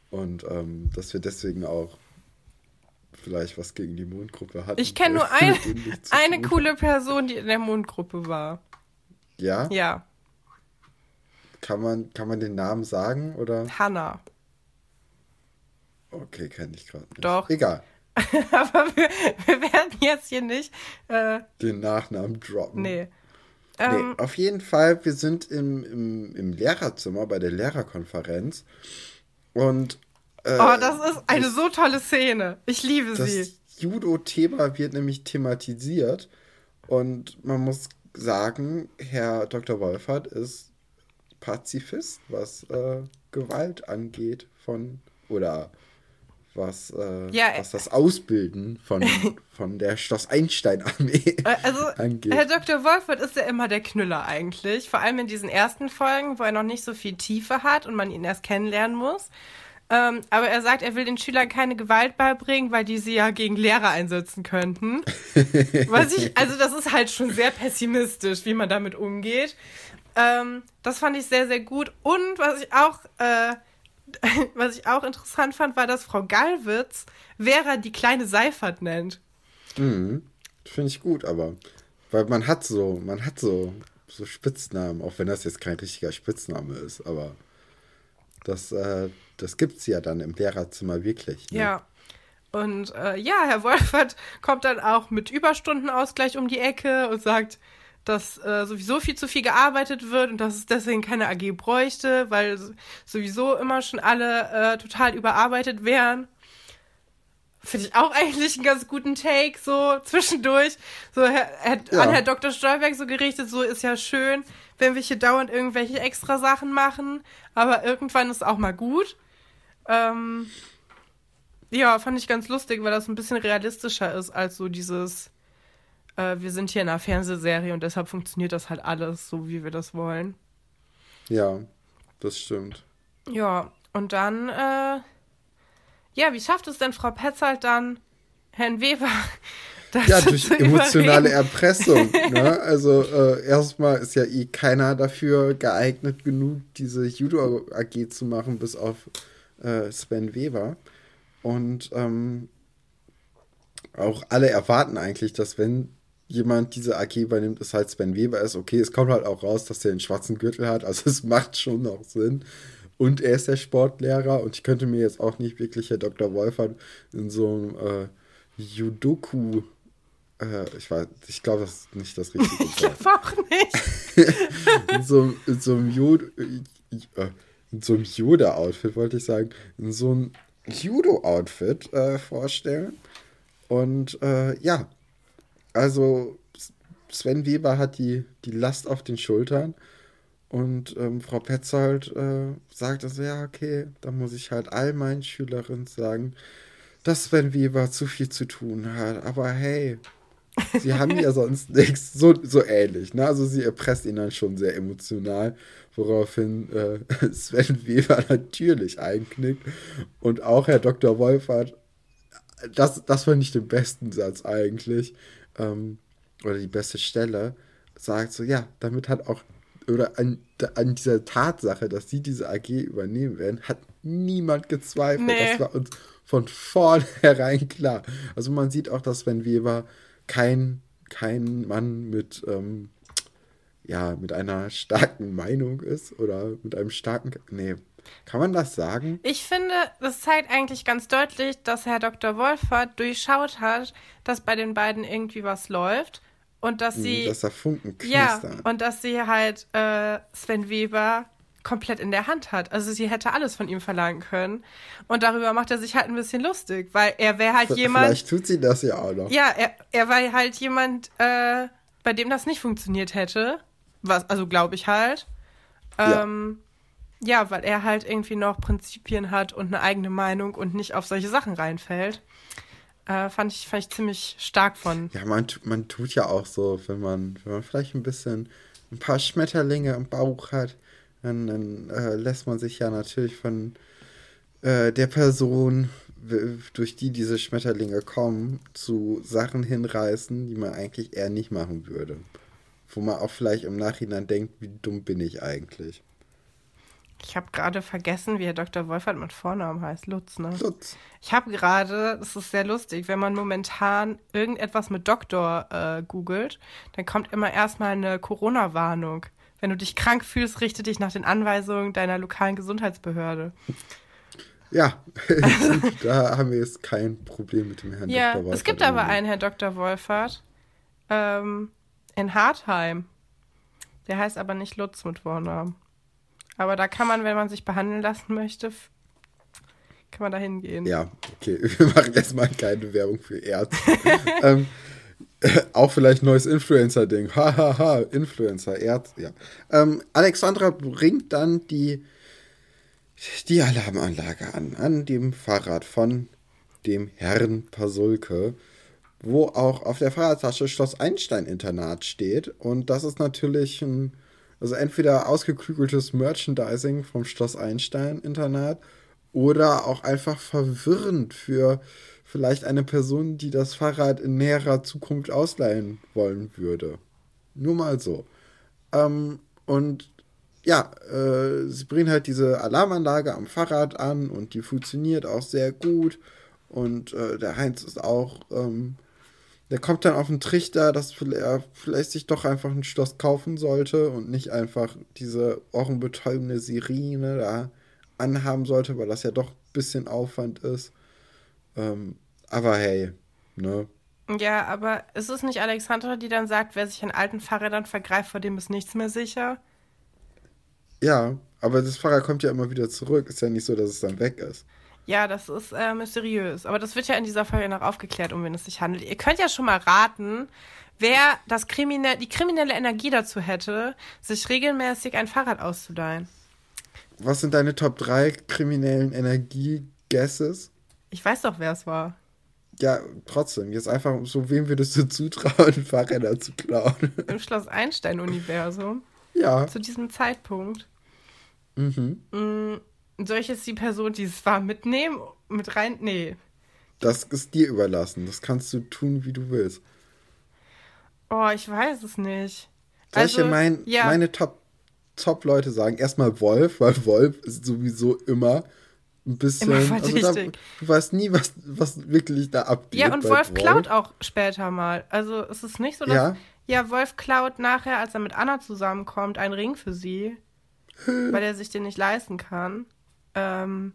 Und ähm, dass wir deswegen auch vielleicht was gegen die Mondgruppe hatten. Ich kenne nur ein, eine coole Person, die in der Mondgruppe war. Ja? Ja. Kann man, kann man den Namen sagen? Oder? Hannah. Okay, kenne ich gerade nicht. Doch. Egal. Aber wir, wir, werden jetzt hier nicht äh, den Nachnamen droppen. Nee. Nee, ähm, auf jeden Fall, wir sind im, im, im Lehrerzimmer bei der Lehrerkonferenz. Und. Äh, oh, das ist eine das, so tolle Szene. Ich liebe das sie. Das Judo-Thema wird nämlich thematisiert. Und man muss sagen, Herr Dr. Wolfert ist Pazifist, was äh, Gewalt angeht von oder was, äh, ja, was das Ausbilden von, von der Schloss Einstein-Armee äh, also, angeht. Herr Dr. Wolfert ist ja immer der Knüller eigentlich. Vor allem in diesen ersten Folgen, wo er noch nicht so viel Tiefe hat und man ihn erst kennenlernen muss. Ähm, aber er sagt, er will den Schülern keine Gewalt beibringen, weil die sie ja gegen Lehrer einsetzen könnten. Was ich, also das ist halt schon sehr pessimistisch, wie man damit umgeht. Ähm, das fand ich sehr, sehr gut. Und was ich auch, äh, was ich auch interessant fand, war, dass Frau Gallwitz Vera die kleine Seifert nennt. Mhm. Finde ich gut, aber weil man hat so, man hat so, so Spitznamen, auch wenn das jetzt kein richtiger Spitzname ist, aber das, äh, das es ja dann im Lehrerzimmer wirklich. Ne? Ja. Und äh, ja, Herr Wolfert kommt dann auch mit Überstundenausgleich um die Ecke und sagt, dass äh, sowieso viel zu viel gearbeitet wird und dass es deswegen keine AG bräuchte, weil sowieso immer schon alle äh, total überarbeitet wären. Finde ich auch eigentlich einen ganz guten Take, so zwischendurch. So Herr, Herr, ja. an Herr Dr. Stolberg so gerichtet, so ist ja schön, wenn wir hier dauernd irgendwelche extra Sachen machen, aber irgendwann ist auch mal gut. Ähm, ja, fand ich ganz lustig, weil das ein bisschen realistischer ist als so dieses äh, wir sind hier in einer Fernsehserie und deshalb funktioniert das halt alles so, wie wir das wollen. Ja, das stimmt. Ja, und dann, äh, ja, wie schafft es denn Frau Petzold dann, Herrn Weber das ja, durch emotionale Erpressung. Ne? Also äh, erstmal ist ja eh keiner dafür geeignet genug, diese Judo AG zu machen, bis auf äh, Sven Weber. Und ähm, auch alle erwarten eigentlich, dass wenn jemand diese AG übernimmt, es halt Sven Weber ist. Okay, es kommt halt auch raus, dass er einen schwarzen Gürtel hat, also es macht schon noch Sinn. Und er ist der Sportlehrer und ich könnte mir jetzt auch nicht wirklich Herr Dr. Wolfert in so einem äh, Judoku äh, ich weiß, ich glaube, das ist nicht das richtige Ich glaube auch nicht. in, so, in so einem äh, in so einem Yoda-Outfit, wollte ich sagen, in so einem Judo-Outfit äh, vorstellen. Und äh, ja, also Sven Weber hat die, die Last auf den Schultern. Und ähm, Frau Petzold äh, sagt also, ja, okay, da muss ich halt all meinen Schülerinnen sagen, dass Sven Weber zu viel zu tun hat. Aber hey, sie haben ja sonst nichts. So, so ähnlich. Ne? Also sie erpresst ihn dann schon sehr emotional, woraufhin äh, Sven Weber natürlich einknickt. Und auch Herr Dr. Wolfert, das, das fand ich den besten Satz eigentlich, ähm, oder die beste Stelle, sagt so, ja, damit hat auch, oder an, an dieser Tatsache, dass sie diese AG übernehmen werden, hat niemand gezweifelt. Nee. Das war uns von vornherein klar. Also man sieht auch, dass Sven Weber kein, kein Mann mit, ähm, ja, mit einer starken Meinung ist oder mit einem starken. Nee, kann man das sagen? Ich finde, das zeigt eigentlich ganz deutlich, dass Herr Dr. Wolfert durchschaut hat, dass bei den beiden irgendwie was läuft und dass hm, sie. Dass da Funken knistern. Ja, und dass sie halt äh, Sven Weber komplett in der Hand hat. Also sie hätte alles von ihm verlangen können. Und darüber macht er sich halt ein bisschen lustig, weil er wäre halt jemand. Vielleicht tut sie das ja auch noch. Ja, er, er war halt jemand, äh, bei dem das nicht funktioniert hätte. Was, also glaube ich halt. Ähm, ja. Ja, weil er halt irgendwie noch Prinzipien hat und eine eigene Meinung und nicht auf solche Sachen reinfällt. Äh, fand, ich, fand ich ziemlich stark von. Ja, man, man tut ja auch so, wenn man, wenn man vielleicht ein bisschen ein paar Schmetterlinge im Bauch hat, dann, dann äh, lässt man sich ja natürlich von äh, der Person, durch die diese Schmetterlinge kommen, zu Sachen hinreißen, die man eigentlich eher nicht machen würde. Wo man auch vielleicht im Nachhinein denkt, wie dumm bin ich eigentlich. Ich habe gerade vergessen, wie Herr Dr. Wolfert mit Vornamen heißt. Lutz, ne? Lutz. Ich habe gerade, das ist sehr lustig, wenn man momentan irgendetwas mit Doktor äh, googelt, dann kommt immer erstmal eine Corona-Warnung. Wenn du dich krank fühlst, richte dich nach den Anweisungen deiner lokalen Gesundheitsbehörde. Ja, da haben wir jetzt kein Problem mit dem Herrn ja, Dr. Wolfert. Es gibt aber einen Herrn Dr. Wolfert ähm, in Hartheim. Der heißt aber nicht Lutz mit Vornamen. Aber da kann man, wenn man sich behandeln lassen möchte, kann man da hingehen. Ja, okay. Wir machen erstmal keine Werbung für Ärzte. ähm, auch vielleicht neues Influencer-Ding. Hahaha, Influencer, Erz, ja. Ähm, Alexandra bringt dann die, die Alarmanlage an, an dem Fahrrad von dem Herrn Pasulke, wo auch auf der Fahrradtasche Schloss Einstein-Internat steht. Und das ist natürlich ein, also entweder ausgeklügeltes Merchandising vom Schloss Einstein-Internat oder auch einfach verwirrend für vielleicht eine Person, die das Fahrrad in näherer Zukunft ausleihen wollen würde. Nur mal so. Ähm, und ja, äh, sie bringen halt diese Alarmanlage am Fahrrad an und die funktioniert auch sehr gut. Und äh, der Heinz ist auch, ähm, der kommt dann auf den Trichter, dass er vielleicht sich doch einfach ein Schloss kaufen sollte und nicht einfach diese ohrenbetäubende Sirene da anhaben sollte, weil das ja doch ein bisschen Aufwand ist. Ähm, aber hey, ne? Ja, aber ist es nicht Alexandra, die dann sagt, wer sich an alten Fahrrädern vergreift, vor dem ist nichts mehr sicher? Ja, aber das Fahrrad kommt ja immer wieder zurück. Ist ja nicht so, dass es dann weg ist. Ja, das ist äh, mysteriös. Aber das wird ja in dieser Folge noch aufgeklärt, um wen es sich handelt. Ihr könnt ja schon mal raten, wer das kriminell, die kriminelle Energie dazu hätte, sich regelmäßig ein Fahrrad auszuleihen. Was sind deine Top 3 kriminellen Energie-Guesses? Ich weiß doch, wer es war. Ja, trotzdem. Jetzt einfach so, wem würdest du zutrauen, Fahrräder zu klauen? Im Schloss Einstein-Universum. Ja. Zu diesem Zeitpunkt. Mhm. Soll ich jetzt die Person, die es war, mitnehmen? Mit rein? Nee. Das ist dir überlassen. Das kannst du tun, wie du willst. Oh, ich weiß es nicht. Soll ich dir mein, ja. meine Top, Top-Leute sagen? Erstmal Wolf, weil Wolf ist sowieso immer ein bisschen. Immer also da, du weißt nie, was, was wirklich da abgeht. Ja, und bei Wolf klaut auch später mal. Also es ist nicht so, dass. Ja? Ja, Wolf klaut nachher, als er mit Anna zusammenkommt, einen Ring für sie. weil er sich den nicht leisten kann. Ähm,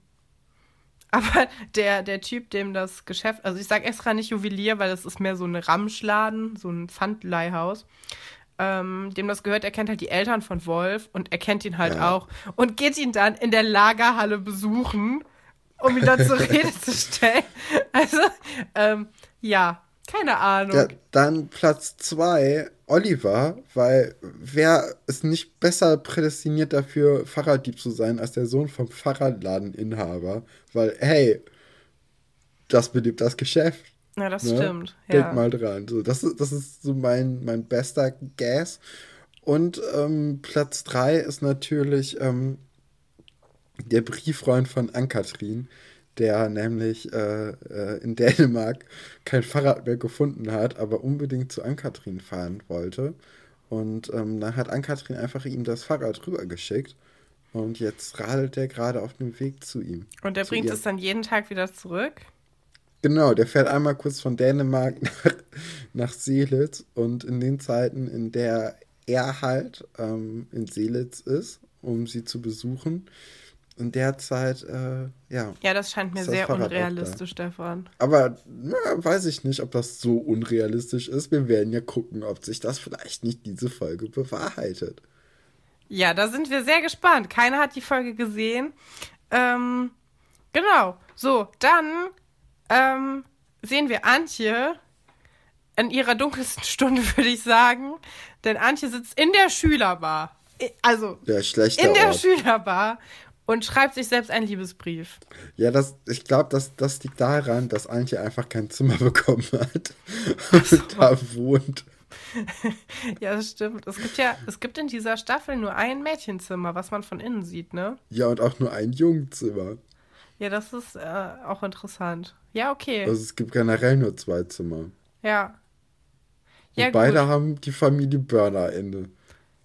aber der, der Typ, dem das Geschäft, also ich sage extra nicht Juwelier, weil das ist mehr so ein Ramschladen, so ein Pfandleihhaus. Ähm, dem das gehört, er kennt halt die Eltern von Wolf und er kennt ihn halt Ja. auch und geht ihn dann in der Lagerhalle besuchen, um ihn dann zur Rede zu stellen. Also, ähm, ja, keine Ahnung. Ja, dann Platz zwei, Oliver, weil wer ist nicht besser prädestiniert dafür, Fahrraddieb zu sein, als der Sohn vom Fahrradladeninhaber? Weil, hey, das belebt das Geschäft. Ja, das Ne? stimmt. Denk Ja. mal dran. So, das, ist, das ist so mein, mein bester Gas. Und ähm, Platz drei ist natürlich ähm, der Brieffreund von Ann-Kathrin, der nämlich äh, äh, in Dänemark kein Fahrrad mehr gefunden hat, aber unbedingt zu Ann-Kathrin fahren wollte. Und ähm, dann hat Ann-Kathrin einfach ihm das Fahrrad rübergeschickt. Und jetzt radelt er gerade auf dem Weg zu ihm. Und der zu bringt ihr. es dann jeden Tag wieder zurück. Genau, der fährt einmal kurz von Dänemark nach, nach Seelitz und in den Zeiten, in der er halt ähm, in Seelitz ist, um sie zu besuchen, in der Zeit, äh, ja. Ja, das scheint mir das sehr Fahrrad unrealistisch, Stefan. Aber na, weiß ich nicht, ob das so unrealistisch ist. Wir werden ja gucken, ob sich das vielleicht nicht diese Folge bewahrheitet. Ja, da sind wir sehr gespannt. Keiner hat die Folge gesehen. Ähm, genau. So, dann ähm, sehen wir Antje in ihrer dunkelsten Stunde, würde ich sagen. Denn Antje sitzt in der Schülerbar. Also, Ja, schlechter in der Ort. Schülerbar und schreibt sich selbst einen Liebesbrief. Ja, das, ich glaube, das, das liegt daran, dass Antje einfach kein Zimmer bekommen hat und da wohnt. Ja, das stimmt. Es gibt ja, es gibt in dieser Staffel nur ein Mädchenzimmer, was man von innen sieht, ne? Ja, und auch nur ein Jungenzimmer. Ja, das ist äh, auch interessant. Ja, okay. Also es gibt generell nur zwei Zimmer. ja. Und Ja, beide gut. haben die Familie Burner inne.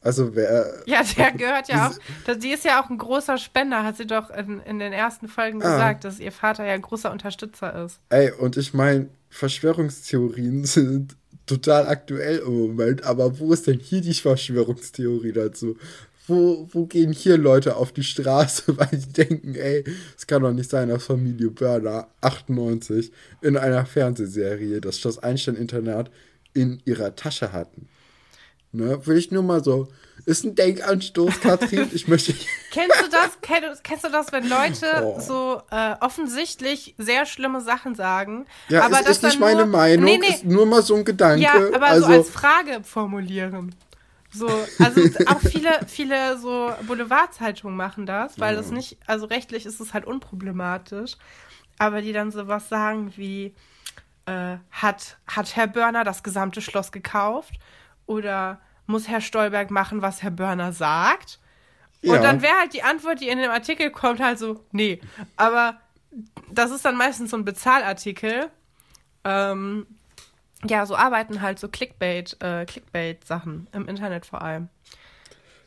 Also wer. Ja, der gehört ja auch. Die ist ja auch ein großer Spender, hat sie doch in, in den ersten Folgen Ah. gesagt, dass ihr Vater ja ein großer Unterstützer ist. Ey, und ich meine, Verschwörungstheorien sind total aktuell im Moment, aber wo ist denn hier die Verschwörungstheorie dazu? Wo, wo gehen hier Leute auf die Straße, weil die denken, ey, es kann doch nicht sein, dass Familie Burner 98 in einer Fernsehserie das Schloss Einstein-Internat in ihrer Tasche hatten. Ne, will ich nur mal so. Ist ein Denkanstoß, Katrin. Ich möchte. Kennst du das? Kennst, kennst du das, wenn Leute Oh. so äh, offensichtlich sehr schlimme Sachen sagen? Ja, aber es das ist nicht dann meine nur, Meinung, Nee, nee, ist nur mal so ein Gedanke. ja, aber also, so als Frage formulieren. So, also auch viele, viele so Boulevardzeitungen machen das, weil das nicht, also rechtlich ist es halt unproblematisch, aber die dann sowas sagen wie, äh, hat, hat Herr Börner das gesamte Schloss gekauft? Oder muss Herr Stolberg machen, was Herr Börner sagt? Ja. Und dann wäre halt die Antwort, die in dem Artikel kommt, halt so, nee. Aber das ist dann meistens so ein Bezahlartikel. Ähm, ja, so arbeiten halt so Clickbait, äh, Clickbait-Sachen im Internet vor allem.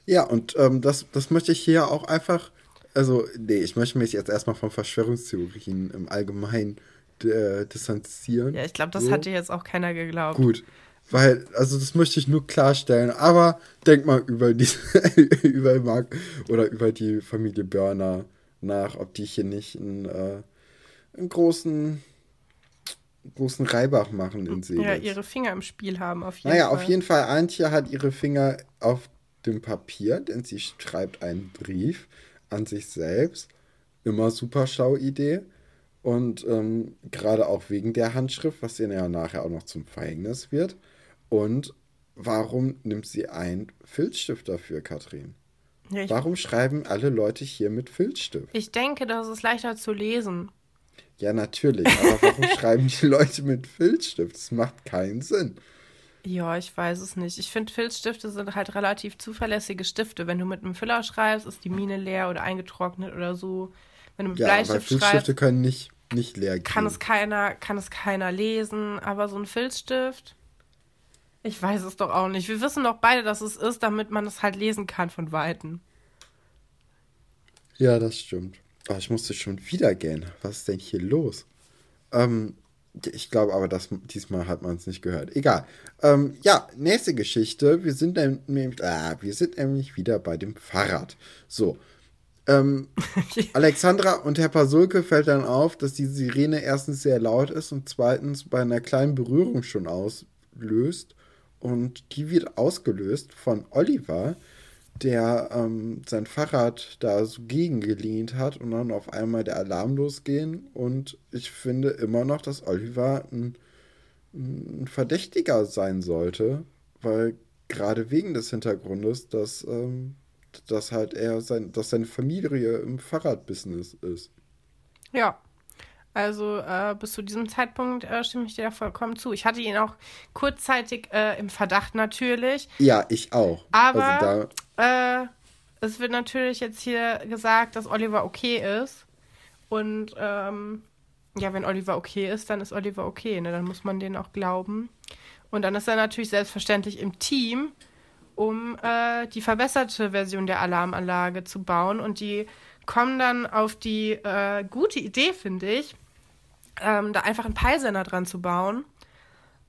Ja, und ähm, das, das möchte ich hier auch einfach. Also, nee, ich möchte mich jetzt erstmal von Verschwörungstheorien im Allgemeinen äh, distanzieren. Ja, ich glaube, das So. hat dir jetzt auch keiner geglaubt. Gut. Weil, also das möchte ich nur klarstellen, aber denk mal über die über Mark oder über die Familie Börner nach, ob die hier nicht einen, äh, einen großen großen Reibach machen in Seelitz. Ja, ihre Finger im Spiel haben auf jeden Naja, Fall. auf jeden Fall, Antje hat ihre Finger auf dem Papier, denn sie schreibt einen Brief an sich selbst. Immer super schlau Idee. Und ähm, gerade auch wegen der Handschrift, was ihr ja nachher auch noch zum Verhängnis wird. Und warum nimmt sie einen Filzstift dafür, Katrin? Ja, Warum schreiben alle Leute hier mit Filzstift? ich denke, das ist leichter zu lesen. Ja, natürlich. Aber warum schreiben die Leute mit Filzstift? Das macht keinen Sinn. Ja, ich weiß es nicht. Ich finde, Filzstifte sind halt relativ zuverlässige Stifte. Wenn du mit einem Füller schreibst, ist die Mine leer oder eingetrocknet oder so. Wenn du mit ja, Bleistift aber Filzstifte schreibst, können nicht, nicht leer gehen. kann es keiner, kann es keiner lesen. Aber so ein Filzstift, ich weiß es doch auch nicht. Wir wissen doch beide, dass es ist, damit man es halt lesen kann von Weitem. Ja, das stimmt. Oh, ich musste schon wieder gehen. Was ist denn hier los? Ähm, ich glaube aber, dass diesmal hat man es nicht gehört. Egal. Ähm, ja, nächste Geschichte. Wir sind nämlich, ah, wir sind nämlich wieder bei dem Fahrrad. So. Ähm, Alexandra und Herr Pasulke fällt dann auf, dass die Sirene erstens sehr laut ist und zweitens bei einer kleinen Berührung schon auslöst. Und die wird ausgelöst von Oliver, der ähm, sein Fahrrad da so gegengelehnt hat und dann auf einmal der Alarm losgehen. Und ich finde immer noch, dass Oliver ein, ein Verdächtiger sein sollte, weil gerade wegen des Hintergrundes, dass, ähm, dass halt er sein, dass seine Familie im Fahrradbusiness ist. Ja. Also äh, bis zu diesem Zeitpunkt äh, stimme ich dir da vollkommen zu. Ich hatte ihn auch kurzzeitig äh, im Verdacht natürlich. Ja, ich auch. Aber Also es wird natürlich jetzt hier gesagt, dass Oliver okay ist. Und ähm, ja, wenn Oliver okay ist, dann ist Oliver okay. Ne? Dann muss man den auch glauben. Und dann ist er natürlich selbstverständlich im Team, um äh, die verbesserte Version der Alarmanlage zu bauen. Und die kommen dann auf die äh, gute Idee, finde ich, ähm, da einfach einen Peilsender dran zu bauen.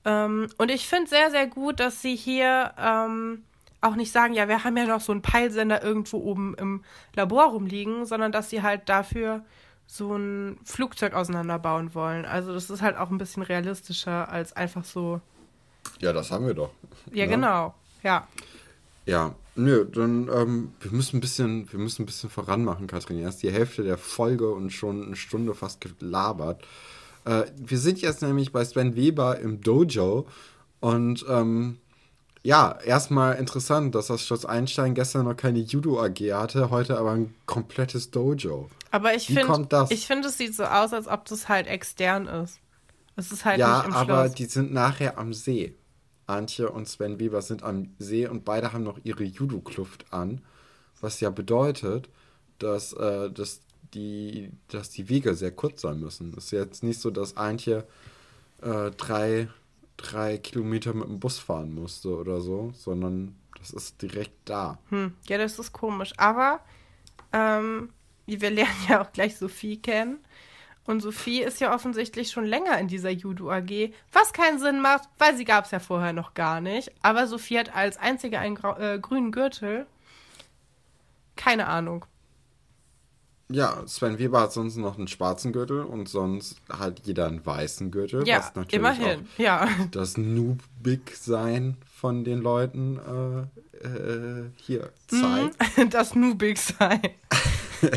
Ähm, und ich finde sehr, sehr gut, dass sie hier ähm, auch nicht sagen, ja, wir haben ja noch so einen Peilsender irgendwo oben im Labor rumliegen, sondern dass sie halt dafür so ein Flugzeug auseinanderbauen wollen. Also das ist halt auch ein bisschen realistischer als einfach so. Ja, das haben wir doch. Ja, ne? genau. Ja. Ja, nö, dann ähm, wir müssen ein bisschen, wir müssen ein bisschen voranmachen, Kathrin. Erst die Hälfte der Folge und schon eine Stunde fast gelabert. Äh, wir sind jetzt nämlich bei Sven Weber im Dojo und ähm, ja, erstmal interessant, dass das Schloss Einstein gestern noch keine Judo AG hatte, heute aber ein komplettes Dojo. Aber ich finde, das? ich finde, es sieht so aus, als ob das halt extern ist. Es ist halt ja, nicht im aber Schloss. die sind nachher am See. Antje und Sven Weber sind am See und beide haben noch ihre Judo-Kluft an, was ja bedeutet, dass, äh, dass, die, dass die Wege sehr kurz sein müssen. Es ist jetzt nicht so, dass Antje äh, drei, drei Kilometer mit dem Bus fahren musste oder so, sondern das ist direkt da. Hm, ja, das ist komisch. Aber ähm, wir lernen ja auch gleich Sophie kennen. Und Sophie ist ja offensichtlich schon länger in dieser Judo AG, was keinen Sinn macht, weil sie gab es ja vorher noch gar nicht. Aber Sophie hat als einzige einen äh, grünen Gürtel. Keine Ahnung. Ja, Sven Weber hat sonst noch einen schwarzen Gürtel und sonst hat jeder einen weißen Gürtel. Ja, was natürlich immerhin. auch Ja. das Noobig-Sein von den Leuten äh, äh, hier zeigt. Mhm. Das Nubig sein.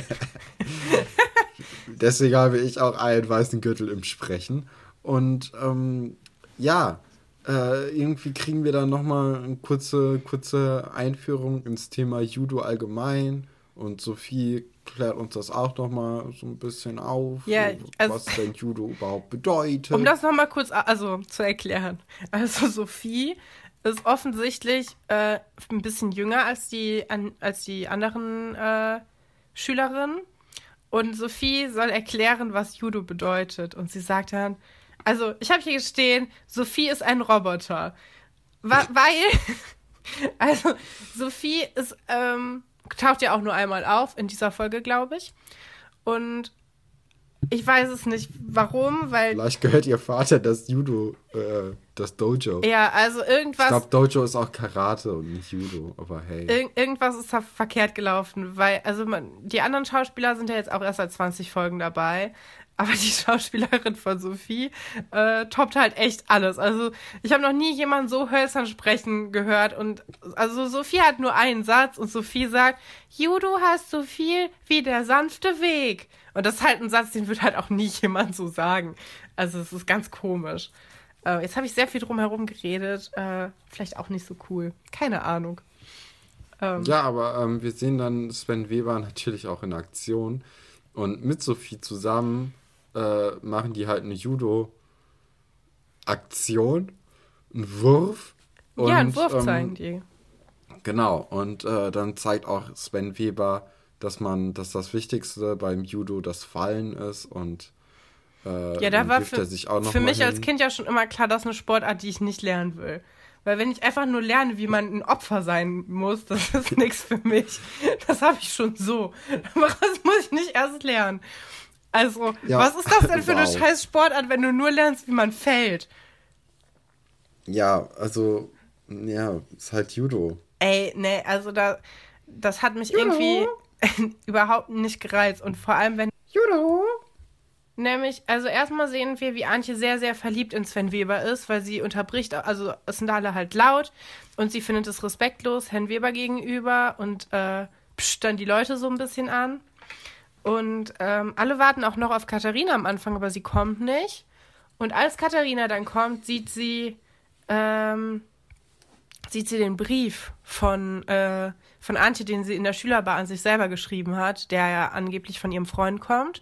Deswegen habe ich auch einen weißen Gürtel im Sprechen. Und ähm, ja, äh, irgendwie kriegen wir dann nochmal eine kurze, kurze Einführung ins Thema Judo allgemein. Und Sophie klärt uns das auch nochmal so ein bisschen auf, Ja, also- was denn Judo überhaupt bedeutet. Um das nochmal kurz also, zu erklären. Also Sophie ist offensichtlich äh, ein bisschen jünger als die, an, als die anderen äh, Schülerinnen. Und Sophie soll erklären, was Judo bedeutet. Und sie sagt dann, also ich habe hier stehen, Sophie ist ein Roboter. Wa weil, also Sophie ist, ähm, taucht ja auch nur einmal auf in dieser Folge, glaube ich. Und ich weiß es nicht, warum, weil Vielleicht gehört ihr Vater das Judo, äh, das Dojo. Ja, also Ich irgendwas, glaube, Dojo ist auch Karate und nicht Judo, aber hey. irg irgendwas ist da verkehrt gelaufen, weil, also man, die anderen Schauspieler sind ja jetzt auch erst seit 20 Folgen dabei, aber die Schauspielerin von Sophie äh, toppt halt echt alles. Also ich habe noch nie jemanden so hölzern sprechen gehört und also Sophie hat nur einen Satz und Sophie sagt, Judo heißt so viel wie der sanfte Weg. Und das ist halt ein Satz, den wird halt auch nie jemand so sagen. Also es ist ganz komisch. Äh, jetzt habe ich sehr viel drum herum geredet. Äh, vielleicht auch nicht so cool. Keine Ahnung. Ähm, Ja, aber ähm, wir sehen dann Sven Weber natürlich auch in Aktion und mit Sophie zusammen äh, machen die halt eine Judo-Aktion, einen Wurf. Und, ja, einen Wurf ähm, zeigen die. Genau, und äh, dann zeigt auch Sven Weber, dass man, dass das Wichtigste beim Judo das Fallen ist und äh, ja, da war für, für mich hin. als Kind ja schon immer klar, das ist eine Sportart, die ich nicht lernen will. Weil wenn ich einfach nur lerne, wie man ein Opfer sein muss, das ist nichts für mich. Das habe ich schon so. Aber das muss ich nicht erst lernen. Also, ja. was ist das denn für wow. eine scheiß Sportart, wenn du nur lernst, wie man fällt? Ja, also, ja, ist halt Judo. Ey, nee, also da, das hat mich Judo. irgendwie überhaupt nicht gereizt. Und vor allem, wenn. Judo! Nämlich, also erstmal sehen wir, wie Antje sehr, sehr verliebt in Sven Weber ist, weil sie unterbricht, also es sind alle halt laut und sie findet es respektlos Herrn Weber gegenüber und äh, pscht dann die Leute so ein bisschen an. Und ähm, alle warten auch noch auf Katharina am Anfang, aber sie kommt nicht. Und als Katharina dann kommt, sieht sie, ähm, sieht sie den Brief von, äh, von Antje, den sie in der Schülerbar an sich selber geschrieben hat, der ja angeblich von ihrem Freund kommt.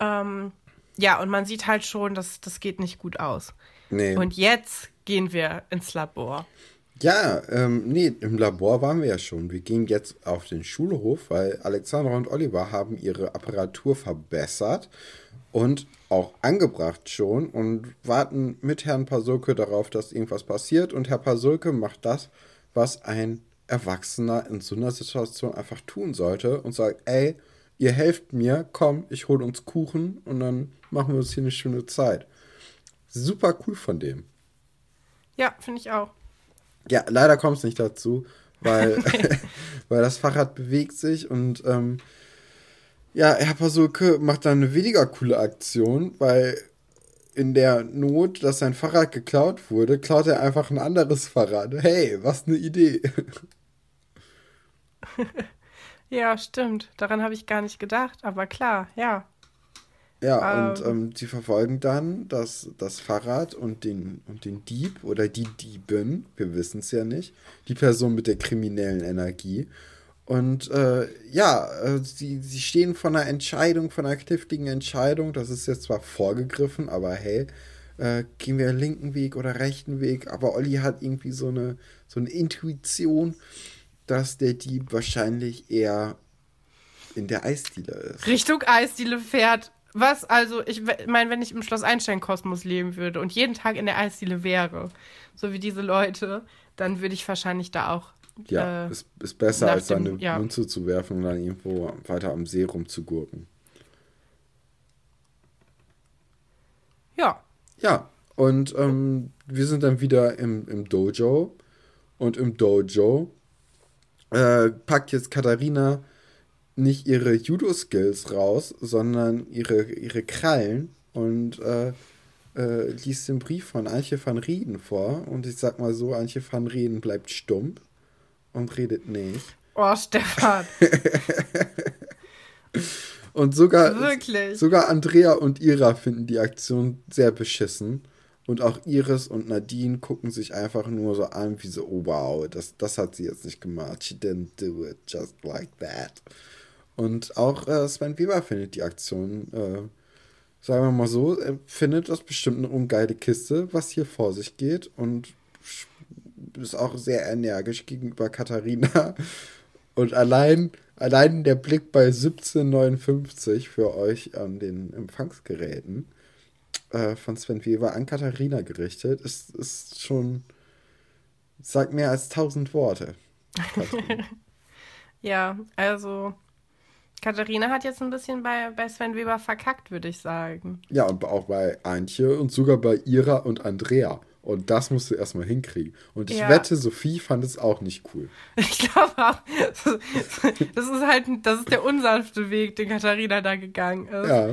Ähm, ja, und man sieht halt schon, dass das geht nicht gut aus. Nee. Und jetzt gehen wir ins Labor. Ja, ähm, nee, im Labor waren wir ja schon. Wir gehen jetzt auf den Schulhof, weil Alexandra und Oliver haben ihre Apparatur verbessert und auch angebracht schon und warten mit Herrn Pasulke darauf, dass irgendwas passiert. Und Herr Pasulke macht das, was ein Erwachsener in so einer Situation einfach tun sollte und sagt, ey, ihr helft mir, komm, ich hole uns Kuchen und dann machen wir uns hier eine schöne Zeit. Super cool von dem. Ja, finde ich auch. Ja, leider kommt es nicht dazu, weil, weil das Fahrrad bewegt sich und ähm, ja, Herr Pasulke macht dann eine weniger coole Aktion, weil in der Not, dass sein Fahrrad geklaut wurde, klaut er einfach ein anderes Fahrrad. Hey, was eine Idee. Ja, stimmt. Daran habe ich gar nicht gedacht, aber klar, ja. Ja, ähm, und ähm, sie verfolgen dann das, das Fahrrad und den, und den Dieb oder die Diebin, wir wissen es ja nicht, die Person mit der kriminellen Energie. Und äh, ja, äh, sie, sie stehen vor einer Entscheidung, vor einer kniffligen Entscheidung. Das ist jetzt zwar vorgegriffen, aber hey, äh, gehen wir linken Weg oder rechten Weg? Aber Olli hat irgendwie so eine, so eine Intuition dass der Dieb wahrscheinlich eher in der Eisdiele ist. Richtung Eisdiele fährt. Was also, ich meine, wenn ich im Schloss Einstein-Kosmos leben würde und jeden Tag in der Eisdiele wäre, so wie diese Leute, dann würde ich wahrscheinlich da auch. Ja, äh, ist, ist besser, als dem, eine ja. Münze zu werfen und dann irgendwo weiter am See rumzugurken. Ja. Ja, und ähm, wir sind dann wieder im, im Dojo. Und im Dojo äh, packt jetzt Katharina nicht ihre Judo-Skills raus, sondern ihre, ihre Krallen und äh, äh, liest den Brief von Antje van Rieden vor. Und ich sag mal so, Antje van Rieden bleibt stumm und redet nicht. Oh, Stefan. und sogar, Wirklich? sogar Andrea und Ira finden die Aktion sehr beschissen. Und auch Iris und Nadine gucken sich einfach nur so an, wie so, oh wow, das, das hat sie jetzt nicht gemacht. She didn't do it just like that. Und auch äh, Sven Weber findet die Aktion, äh, sagen wir mal so, er findet das bestimmt eine ungeile Kiste, was hier vor sich geht. Und ist auch sehr energisch gegenüber Katharina. Und allein, allein der Blick bei 1759 für euch an den Empfangsgeräten äh, von Sven Weber an Katharina gerichtet, ist, ist schon, sagt mehr als tausend Worte. ja, also Katharina hat jetzt ein bisschen bei, bei Sven Weber verkackt, würde ich sagen. Ja, und auch bei Antje und sogar bei Ira und Andrea. Und das musst du erstmal hinkriegen. Und ich ja. wette, Sophie fand es auch nicht cool. Ich glaube auch. Das ist halt, das ist der unsanfte Weg, den Katharina da gegangen ist. Ja.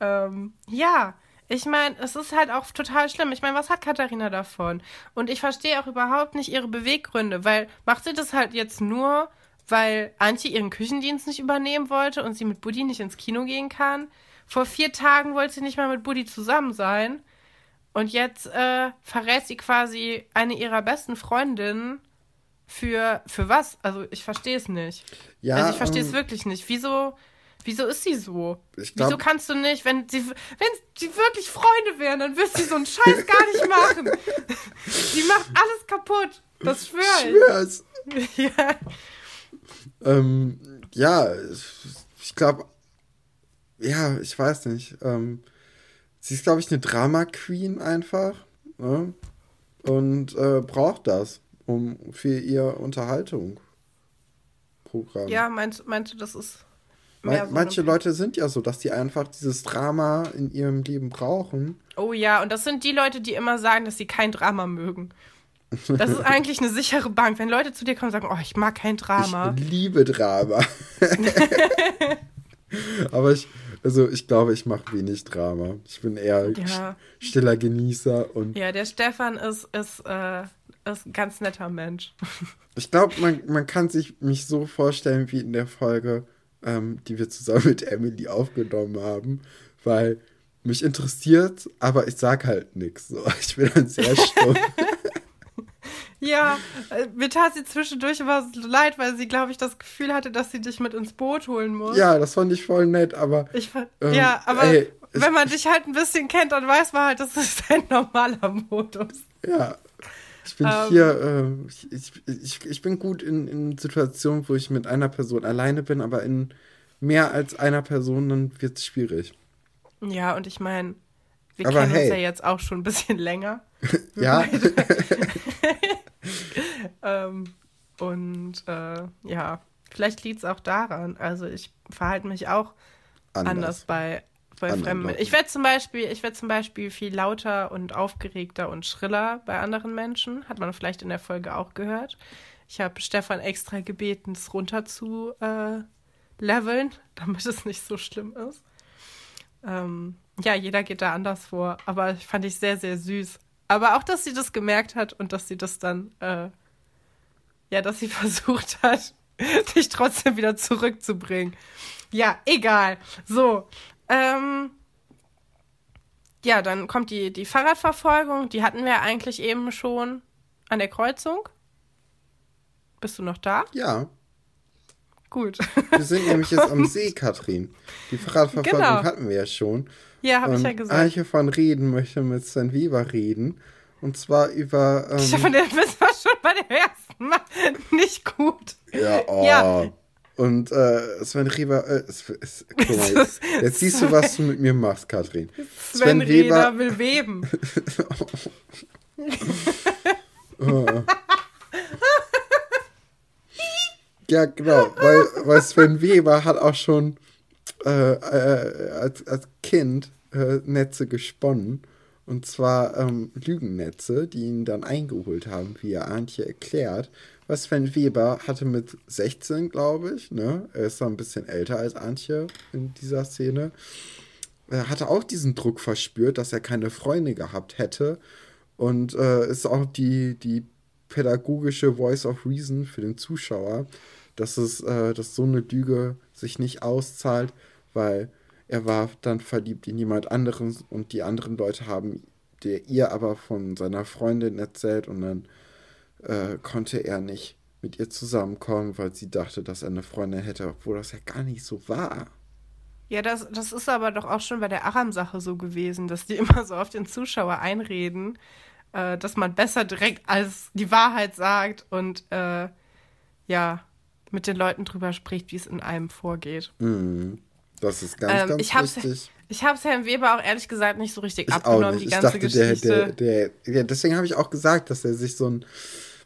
Ähm, ja, ich meine, es ist halt auch total schlimm. Ich meine, was hat Katharina davon? Und ich verstehe auch überhaupt nicht ihre Beweggründe, weil macht sie das halt jetzt nur, weil Antje ihren Küchendienst nicht übernehmen wollte und sie mit Buddy nicht ins Kino gehen kann? Vor vier Tagen wollte sie nicht mal mit Buddy zusammen sein. Und jetzt äh, verrät sie quasi eine ihrer besten Freundinnen für, für was? Also ich verstehe es nicht. Ja, also ich verstehe es ähm, wirklich nicht. Wieso Wieso ist sie so? Glaub, Wieso kannst du nicht, wenn sie, wenn sie wirklich Freunde wären, dann wirst sie so einen Scheiß gar nicht machen. sie macht alles kaputt. Das schwör ich. Schwör's. ja. Ähm, ja, ich glaube, ja, ich weiß nicht. Ähm, sie ist, glaube ich, eine Drama-Queen einfach. Ne? Und äh, braucht das, um für ihr Unterhaltung. Programm. Ja, meinst, meinst du, das ist Man, so manche Leute sind ja so, dass die einfach dieses Drama in ihrem Leben brauchen. Oh ja, und das sind die Leute, die immer sagen, dass sie kein Drama mögen. Das ist eigentlich eine sichere Bank. Wenn Leute zu dir kommen und sagen, oh, ich mag kein Drama. Ich liebe Drama. Aber ich, also ich glaube, ich mache wenig Drama. Ich bin eher ja. stiller Genießer und. Ja, der Stefan ist, ist, äh, ist ein ganz netter Mensch. Ich glaube, man, man kann sich mich so vorstellen wie in der Folge, ähm, die wir zusammen mit Emily aufgenommen haben, weil mich interessiert, aber ich sag halt nichts. So. Ich bin dann sehr stumm. Ja, äh, mir tat sie zwischendurch immer so leid, weil sie, glaube ich, das Gefühl hatte, dass sie dich mit ins Boot holen muss. Ja, das fand ich voll nett, aber. Ich fand, ähm, ja, aber ey, wenn man dich halt ein bisschen kennt, dann weiß man halt, das ist ein normaler Modus. Ja. Ich bin ähm, hier, äh, ich, ich, ich bin gut in, in Situationen, wo ich mit einer Person alleine bin, aber in mehr als einer Person, dann wird es schwierig. Ja, und ich meine, wir aber kennen hey. uns ja jetzt auch schon ein bisschen länger. ja. ähm, und äh, ja, vielleicht liegt es auch daran. Also ich verhalte mich auch anders, anders bei, bei Fremden. Ich werde zum Beispiel, ich werde zum Beispiel viel lauter und aufgeregter und schriller bei anderen Menschen. Hat man vielleicht in der Folge auch gehört. Ich habe Stefan extra gebeten, es runter zu äh, leveln, damit es nicht so schlimm ist. Ähm, ja, jeder geht da anders vor, aber ich fand ich sehr, sehr süß. Aber auch, dass sie das gemerkt hat und dass sie das dann, äh, ja, dass sie versucht hat, dich trotzdem wieder zurückzubringen. Ja, egal. So, ähm, ja, dann kommt die, die Fahrradverfolgung. Die hatten wir eigentlich eben schon an der Kreuzung. Bist du noch da? Ja. Gut. Wir sind nämlich jetzt am See, Katrin. Die Fahrradverfolgung genau. hatten wir ja schon. Ja, habe ich ja gesagt. Eiche von Reden möchte mit Sven Weber reden. Und zwar über. Ähm, Stefan, das war schon bei der ersten Mal nicht gut. Ja, oh. Ja. Und äh, Sven Weber, äh, guck mal, jetzt, jetzt siehst du, was du mit mir machst, Katrin. Sven, Sven Weber will weben. oh. ja, genau, weil, weil Sven Weber hat auch schon äh, äh, als, als Kind äh, Netze gesponnen. Und zwar ähm, Lügennetze, die ihn dann eingeholt haben, wie er Antje erklärt. Was Sven Weber hatte mit 16, glaube ich, ne? Er ist so ein bisschen älter als Antje in dieser Szene. Er hatte auch diesen Druck verspürt, dass er keine Freunde gehabt hätte. Und äh, ist auch die, die pädagogische Voice of Reason für den Zuschauer, dass es, äh, dass so eine Lüge sich nicht auszahlt, weil er war dann verliebt in jemand anderen und die anderen Leute haben der ihr aber von seiner Freundin erzählt und dann äh, konnte er nicht mit ihr zusammenkommen, weil sie dachte, dass er eine Freundin hätte, obwohl das ja gar nicht so war. Ja, das, das ist aber doch auch schon bei der Aram-Sache so gewesen, dass die immer so auf den Zuschauer einreden, äh, dass man besser direkt als die Wahrheit sagt und äh, ja, mit den Leuten drüber spricht, wie es in einem vorgeht. Mhm. Das ist ganz, ähm, ganz ich wichtig. Ich habe es Herrn Weber auch ehrlich gesagt nicht so richtig ich abgenommen, die ganze dachte, Geschichte. Der, der, der, deswegen habe ich auch gesagt, dass er sich so ein,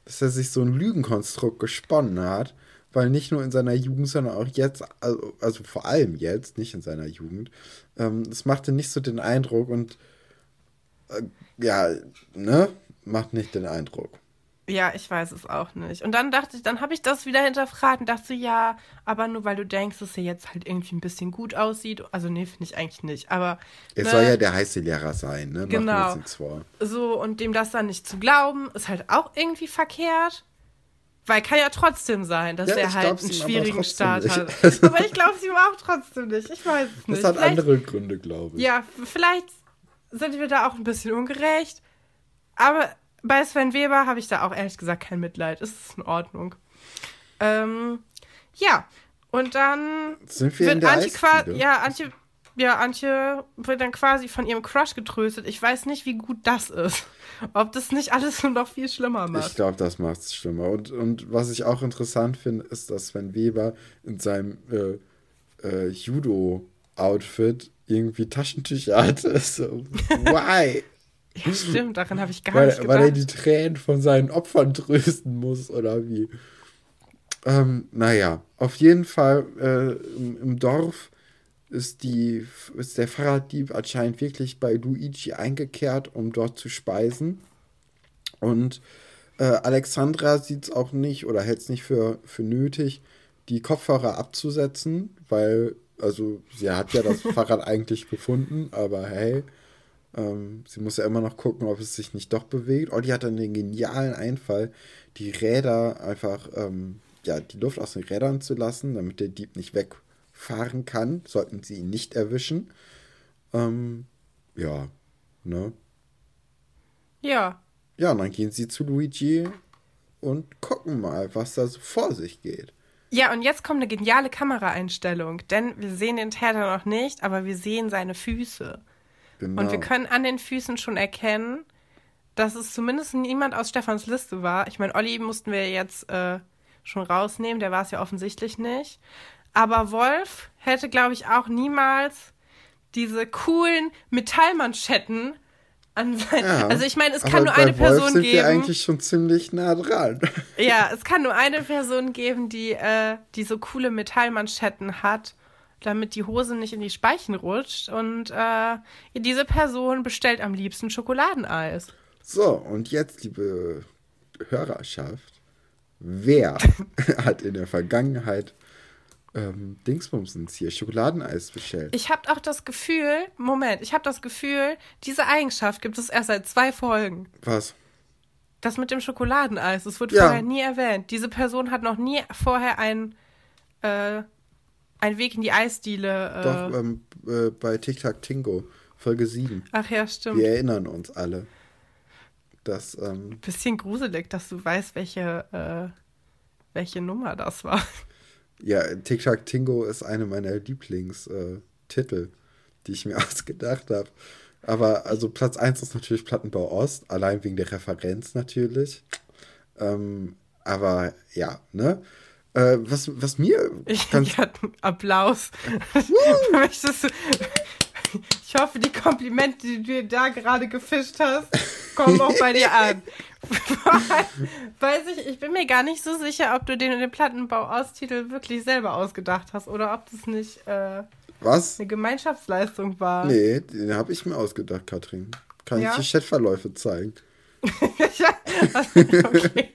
dass er sich so ein Lügenkonstrukt gesponnen hat, weil nicht nur in seiner Jugend, sondern auch jetzt, also, also vor allem jetzt, nicht in seiner Jugend, ähm, es machte nicht so den Eindruck und äh, ja, ne, macht nicht den Eindruck. Ja, ich weiß es auch nicht. Und dann dachte ich, dann habe ich das wieder hinterfragt und dachte ja, aber nur weil du denkst, dass er jetzt halt irgendwie ein bisschen gut aussieht. Also nee, finde ich eigentlich nicht. Aber er ne, soll ja der heiße Lehrer sein, ne? Genau. So und dem das dann nicht zu glauben, ist halt auch irgendwie verkehrt. Weil kann ja trotzdem sein, dass ja, er halt einen schwierigen Start nicht. hat. aber ich glaube es ihm auch trotzdem nicht. Ich weiß es nicht. Das hat vielleicht, andere Gründe, glaube ich. Ja, vielleicht sind wir da auch ein bisschen ungerecht. Aber bei Sven Weber habe ich da auch ehrlich gesagt kein Mitleid. Es ist in Ordnung. Ähm, ja, Und dann Sind wir wird in der Antje quasi, ja, Antje, ja, Antje wird dann quasi von ihrem Crush getröstet. Ich weiß nicht, wie gut das ist. Ob das nicht alles nur noch viel schlimmer macht. Ich glaube, das macht es schlimmer. Und, und was ich auch interessant finde, ist, dass Sven Weber in seinem äh, äh, Judo-Outfit irgendwie Taschentücher hatte. So, why? Ja, stimmt, daran habe ich gar weil, nicht gedacht. weil er die Tränen von seinen Opfern trösten muss, oder wie? Ähm, naja, auf jeden Fall äh, im, im Dorf ist, die, ist der Fahrraddieb anscheinend wirklich bei Luigi eingekehrt, um dort zu speisen. Und äh, Alexandra sieht es auch nicht oder hält es nicht für, für nötig, die Kopfhörer abzusetzen, weil, also sie hat ja das Fahrrad eigentlich gefunden, aber hey, ähm, sie muss ja immer noch gucken, ob es sich nicht doch bewegt. Olli hat dann den genialen Einfall, die Räder einfach, ähm, ja, die Luft aus den Rädern zu lassen, damit der Dieb nicht wegfahren kann, sollten sie ihn nicht erwischen. Ähm, ja, ne? ja, Ja, und dann gehen sie zu Luigi und gucken mal, was da so vor sich geht. Ja, und jetzt kommt eine geniale Kameraeinstellung, denn wir sehen den Täter noch nicht, aber wir sehen seine Füße. Genau. Und wir können an den Füßen schon erkennen, dass es zumindest niemand aus Stefans Liste war. Ich meine, Olli mussten wir jetzt äh, schon rausnehmen, der war es ja offensichtlich nicht. Aber Wolf hätte, glaube ich, auch niemals diese coolen Metallmanschetten an sein. Ja, also ich meine, es kann nur bei eine Wolf Person sind wir geben. eigentlich schon ziemlich nah dran. Ja, es kann nur eine Person geben, die, äh, die so coole Metallmanschetten hat, damit die Hose nicht in die Speichen rutscht. Und äh, diese Person bestellt am liebsten Schokoladeneis. So, und jetzt, liebe Hörerschaft, wer hat in der Vergangenheit ähm, Dingsbumsens hier Schokoladeneis bestellt? Ich habe auch das Gefühl, Moment, ich habe das Gefühl, diese Eigenschaft gibt es erst seit zwei Folgen. Was? Das mit dem Schokoladeneis, das wird Ja. vorher nie erwähnt. Diese Person hat noch nie vorher einen, äh, einen Weg in die Eisdiele. Äh, Doch, ähm, äh, bei TikTok Tingo, Folge 7. ach ja, stimmt. Wir erinnern uns alle. Dass, ähm, Bisschen gruselig, dass du weißt, welche, äh, welche Nummer das war. ja, TikTok Tingo ist eine meiner Lieblingstitel, äh, die ich mir ausgedacht habe. Aber also Platz 1 ist natürlich Plattenbau Ost, allein wegen der Referenz natürlich. Ähm, aber ja, ne? Äh, was, was mir Ich, ganz ich hatte Applaus. Möchtest du, ich hoffe, die Komplimente, die du dir da gerade gefischt hast, kommen auch bei dir an. Weiß ich, ich bin mir gar nicht so sicher, ob du den, den Plattenbau-Austitel wirklich selber ausgedacht hast oder ob das nicht äh, Was? eine Gemeinschaftsleistung war. Nee, den habe ich mir ausgedacht, Katrin. Kann Ja? ich die Chatverläufe zeigen? okay.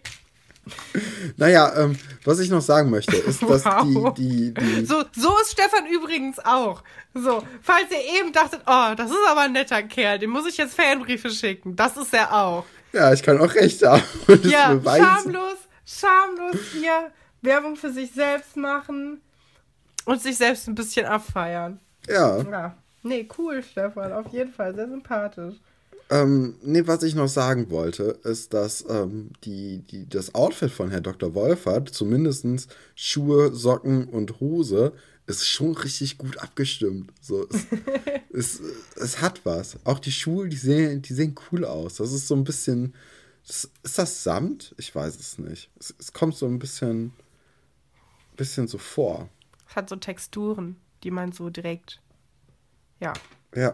Naja, ähm, was ich noch sagen möchte, ist, dass Wow. die, die, die, So, so ist Stefan übrigens auch. So, falls ihr eben dachtet, oh, das ist aber ein netter Kerl, dem muss ich jetzt Fanbriefe schicken. Das ist er auch. ja, ich kann auch recht haben. Ja, schamlos, schamlos hier Werbung für sich selbst machen und sich selbst ein bisschen abfeiern. Ja, Ja. Nee, cool, Stefan, auf jeden Fall, sehr sympathisch. Ähm, nee, was ich noch sagen wollte, ist, dass ähm, die, die, das Outfit von Herrn Dr. Wolfert, zumindest Schuhe, Socken und Hose, ist schon richtig gut abgestimmt. So, es, es, es hat was. Auch die Schuhe, die sehen, die sehen cool aus. Das ist so ein bisschen. Ist das Samt? Ich weiß es nicht. Es, es kommt so ein bisschen, bisschen so vor. Es hat so Texturen, die man so direkt. Ja. Ja.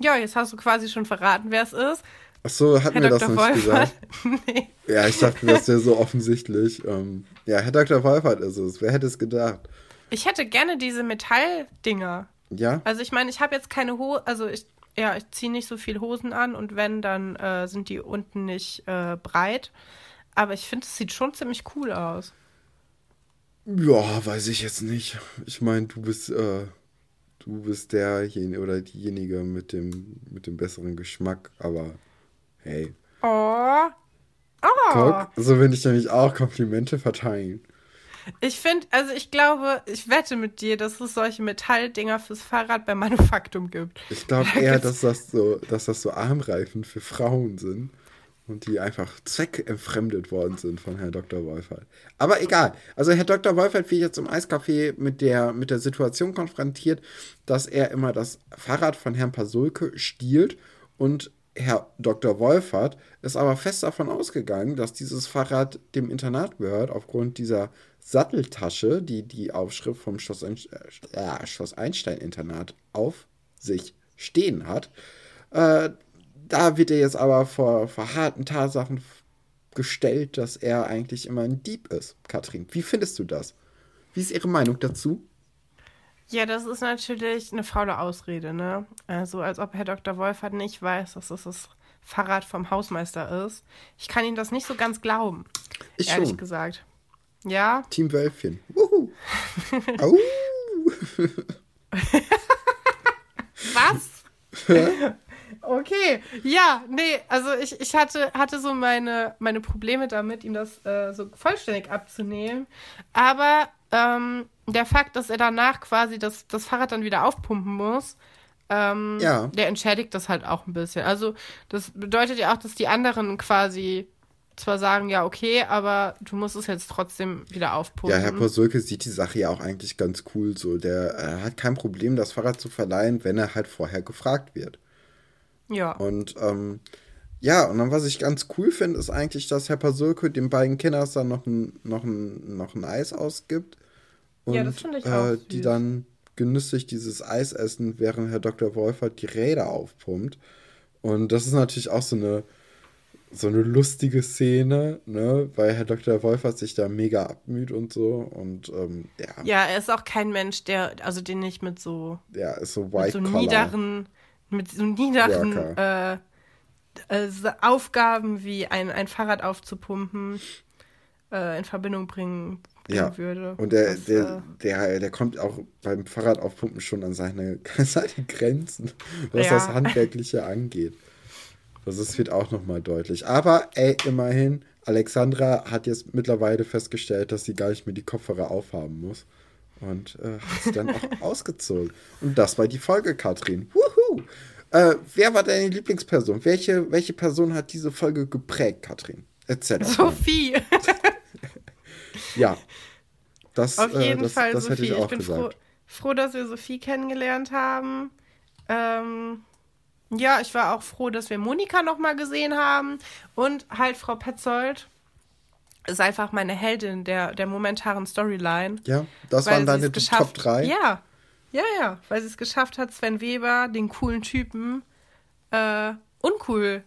Ja, jetzt hast du quasi schon verraten, wer es ist. Ach so, hat Herr mir das Dr. nicht Wolfert. gesagt. nee. Ja, ich dachte, das wäre so offensichtlich. Ähm, ja, Herr Dr. Wolfert ist es. Wer hätte es gedacht? Ich hätte gerne diese Metalldinger. Ja? Also ich meine, ich habe jetzt keine Hose, also ich, ja, ich ziehe nicht so viel Hosen an und wenn, dann äh, sind die unten nicht äh, breit. Aber ich finde, es sieht schon ziemlich cool aus. Ja, weiß ich jetzt nicht. Ich meine, du bist, äh, du bist derjenige oder diejenige mit dem, mit dem besseren Geschmack, aber hey. Oh. Oh. Guck, so will ich nämlich auch Komplimente verteilen. Ich finde, also ich glaube, ich wette mit dir, dass es solche Metalldinger fürs Fahrrad bei Manufaktum gibt. Ich glaube eher, dass das so, dass das so Armreifen für Frauen sind. Und die einfach zweckentfremdet worden sind von Herrn Dr. Wolfert. Aber egal. Also Herr Dr. Wolfert wird jetzt im Eiscafé mit der, mit der Situation konfrontiert, dass er immer das Fahrrad von Herrn Pasulke stiehlt und Herr Dr. Wolfert ist aber fest davon ausgegangen, dass dieses Fahrrad dem Internat gehört, aufgrund dieser Satteltasche, die die Aufschrift vom Schloss, äh, Schloss Einstein-Internat auf sich stehen hat. Äh, da wird er jetzt aber vor, vor harten Tatsachen gestellt, dass er eigentlich immer ein Dieb ist. Katrin, wie findest du das? Wie ist Ihre Meinung dazu? Ja, das ist natürlich eine faule Ausrede, ne? Also als ob Herr Dr. Wolfert nicht weiß, dass das das Fahrrad vom Hausmeister ist. Ich kann ihm das nicht so ganz glauben. Ich ehrlich schon. gesagt. Ja. Team Wölfchen. Wuhu. Au. Was? Okay, ja, nee, also ich, ich hatte, hatte so meine, meine Probleme damit, ihm das äh, so vollständig abzunehmen. Aber ähm, der Fakt, dass er danach quasi das, das Fahrrad dann wieder aufpumpen muss, ähm, ja. der entschädigt das halt auch ein bisschen. Also das bedeutet ja auch, dass die anderen quasi zwar sagen, ja, okay, aber du musst es jetzt trotzdem wieder aufpumpen. Ja, Herr Posulke sieht die Sache ja auch eigentlich ganz cool so. Der äh, hat kein Problem, das Fahrrad zu verleihen, wenn er halt vorher gefragt wird. Ja. Und ähm, ja, und dann, was ich ganz cool finde, ist eigentlich, dass Herr Pasulke den beiden Kindern dann noch ein, noch ein, noch ein Eis ausgibt. Und, ja, das finde ich auch. Äh, die dann genüsslich dieses Eis essen, während Herr Dr. Wolfert die Räder aufpumpt. Und das ist natürlich auch so eine, so eine lustige Szene, ne? Weil Herr Dr. Wolfert sich da mega abmüht und so. Und ähm, ja. Ja, er ist auch kein Mensch, der, also den nicht mit so, ja, ist so white mit so niederen mit so niederen äh, äh, Aufgaben wie ein, ein Fahrrad aufzupumpen äh, in Verbindung bringen, bringen ja. würde. Und der, das, der, äh, der, der kommt auch beim Fahrradaufpumpen schon an seine, seine Grenzen, was ja. das Handwerkliche angeht. Das ist, wird auch nochmal deutlich. Aber ey, immerhin, Alexandra hat jetzt mittlerweile festgestellt, dass sie gar nicht mehr die Kopfhörer aufhaben muss. Und äh, hat sie dann auch ausgezogen. Und das war die Folge, Katrin. Wuhu! Äh, wer war deine Lieblingsperson? Welche, welche Person hat diese Folge geprägt, Katrin? Erzähl Sophie. ja. Das, Auf jeden äh, das, Fall das Sophie. ich, ich bin froh, froh, dass wir Sophie kennengelernt haben. Ähm, ja, ich war auch froh, dass wir Monika nochmal gesehen haben. Und halt Frau Petzold ist einfach meine Heldin der, der momentanen Storyline. Ja, das waren deine Top 3. Ja, ja, ja, weil sie es geschafft hat, Sven Weber, den coolen Typen, äh, uncool,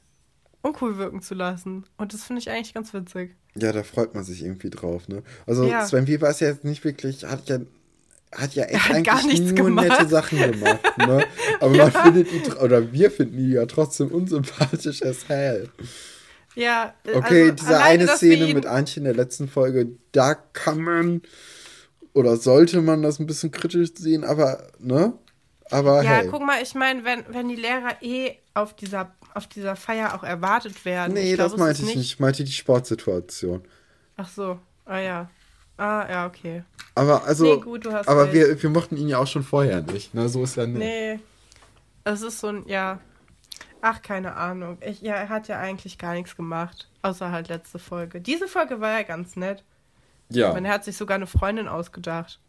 uncool wirken zu lassen. Und das finde ich eigentlich ganz witzig. Ja, da freut man sich irgendwie drauf, ne? Also ja. Sven Weber ist ja jetzt nicht wirklich, hat ja hat ja echt hat eigentlich nur gemacht. nette Sachen gemacht. Ne? Aber ja. man findet ihn, oder wir finden ihn ja trotzdem unsympathisch as hell. Ja, okay, also diese eine Szene mit Antje in der letzten Folge, da kann man oder sollte man das ein bisschen kritisch sehen, aber, ne? Aber ja, hey. guck mal, ich meine, wenn, wenn die Lehrer eh auf dieser, auf dieser Feier auch erwartet werden. Nee, glaub, das meinte ich nicht. nicht. Ich meinte die Sportsituation. Ach so, ah ja. Ah, ja, okay. Aber also, nee, gut, aber wir, wir mochten ihn ja auch schon vorher nicht, ne? So ist ja nicht. Nee. Es ist so ein, ja, Ach, keine Ahnung. Ich, ja, er hat ja eigentlich gar nichts gemacht. Außer halt letzte Folge. Diese Folge war ja ganz nett. Ja. Und er hat sich sogar eine Freundin ausgedacht,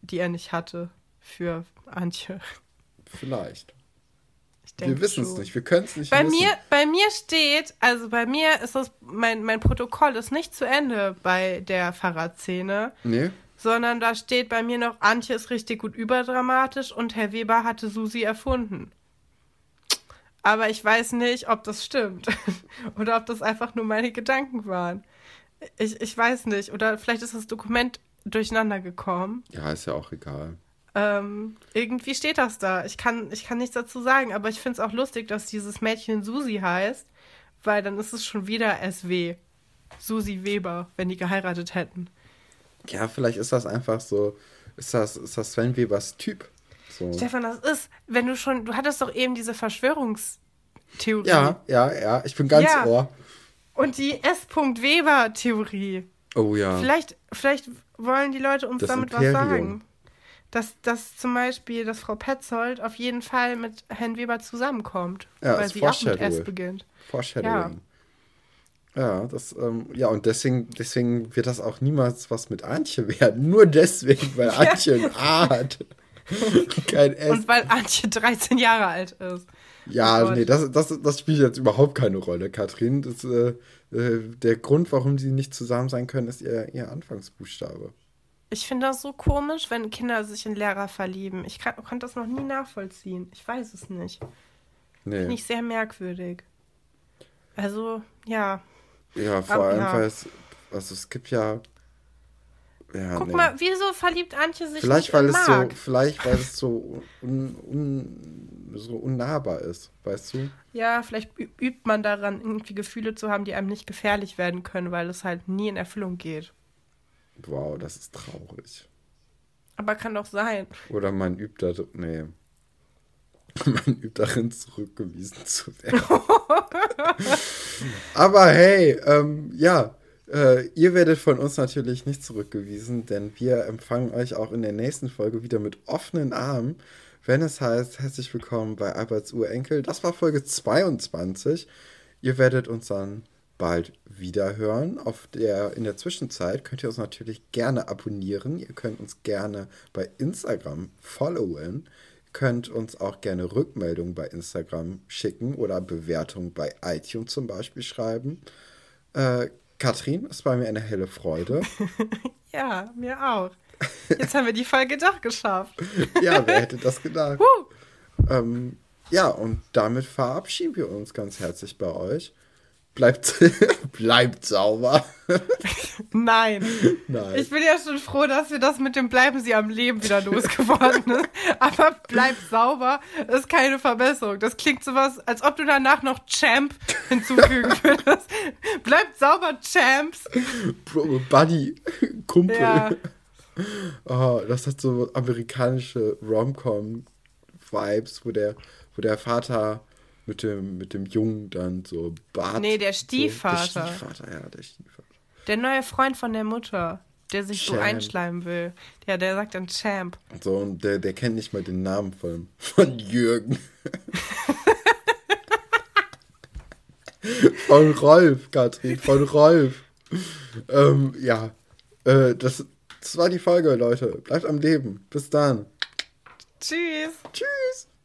die er nicht hatte für Antje. Vielleicht. wir wissen es nicht, wir können es nicht bei wissen. Mir, bei mir steht, also bei mir ist das, mein, mein Protokoll ist nicht zu Ende bei der Fahrradszene. Nee. Sondern da steht bei mir noch, Antje ist richtig gut überdramatisch und Herr Weber hatte Susi erfunden. Aber ich weiß nicht, ob das stimmt. Oder ob das einfach nur meine Gedanken waren. Ich, ich weiß nicht. Oder vielleicht ist das Dokument durcheinander gekommen. Ja, ist ja auch egal. Ähm, irgendwie steht das da. Ich kann, ich kann nichts dazu sagen, aber ich finde es auch lustig, dass dieses Mädchen Susi heißt, weil dann ist es schon wieder SW. Susi Weber, wenn die geheiratet hätten. Ja, vielleicht ist das einfach so, ist das, ist das Sven Webers Typ. So. Stefan, das ist, wenn du schon, du hattest doch eben diese Verschwörungstheorie. Ja, ja, ja, ich bin ganz ja. ohr. Und die S. Weber-Theorie. Oh ja. Vielleicht, vielleicht wollen die Leute uns das damit Imperium. was sagen. Dass, dass zum Beispiel, dass Frau Petzold auf jeden Fall mit Herrn Weber zusammenkommt. Ja, weil sie auch mit S beginnt. Foreshadowing. Ja. Ja, das, ähm, ja, und deswegen, deswegen wird das auch niemals was mit Antje werden. Nur deswegen, weil Antje ein A hat. Kein S. Und weil Antje 13 Jahre alt ist. Ja, oh nee, das, das, das spielt jetzt überhaupt keine Rolle, Katrin. Das, äh, äh, der Grund, warum sie nicht zusammen sein können, ist ihr, ihr Anfangsbuchstabe. Ich finde das so komisch, wenn Kinder sich in Lehrer verlieben. Ich kann, konnte das noch nie nachvollziehen. Ich weiß es nicht. Nee. Finde ich sehr merkwürdig. Also, ja. Ja, vor allem, ja. weil es, also es gibt ja. Ja Guck nee. mal, wieso verliebt Antje sich vielleicht, nicht weil in es Marc? so Vielleicht, weil es so, un, un, so unnahbar ist, weißt du? Ja, vielleicht übt man daran, irgendwie Gefühle zu haben, die einem nicht gefährlich werden können, weil es halt nie in Erfüllung geht. Wow, das ist traurig. Aber kann doch sein. Oder man übt da. Nee. Man übt darin, zurückgewiesen zu werden. Aber hey, ähm, ja, äh, ihr werdet von uns natürlich nicht zurückgewiesen, denn wir empfangen euch auch in der nächsten Folge wieder mit offenen Armen, wenn es heißt, herzlich willkommen bei Alberts Urenkel. Das war Folge 22. Ihr werdet uns dann bald wieder hören. Auf der, in der Zwischenzeit könnt ihr uns natürlich gerne abonnieren. Ihr könnt uns gerne bei Instagram followen könnt uns auch gerne Rückmeldungen bei Instagram schicken oder Bewertungen bei iTunes zum Beispiel schreiben. Äh, Katrin, es war mir eine helle Freude. ja, mir auch. Jetzt haben wir die Folge doch geschafft. ja, wer hätte das gedacht? Ähm, ja, und damit verabschieden wir uns ganz herzlich bei euch. Bleibt, bleibt sauber. Nein. Nein. Ich bin ja schon froh, dass wir das mit dem Bleiben Sie am Leben wieder losgeworden sind. Aber bleibt sauber ist keine Verbesserung. Das klingt sowas, als ob du danach noch Champ hinzufügen würdest. bleibt sauber, Champs. Bro, Buddy, Kumpel. Ja. Oh, das hat so amerikanische Rom-Com-Vibes, wo der, wo der Vater mit dem, mit dem Jungen dann so Bart. Nee, der Stiefvater. So, der Stiefvater, ja, der Stiefvater. Der neue Freund von der Mutter, der sich Champ. so einschleimen will. Ja, der sagt dann Champ. So, und der, der kennt nicht mal den Namen von, von Jürgen. von Rolf, Katrin, von Rolf. ähm, ja, äh, das, das war die Folge, Leute. Bleibt am Leben. Bis dann. Tschüss. Tschüss.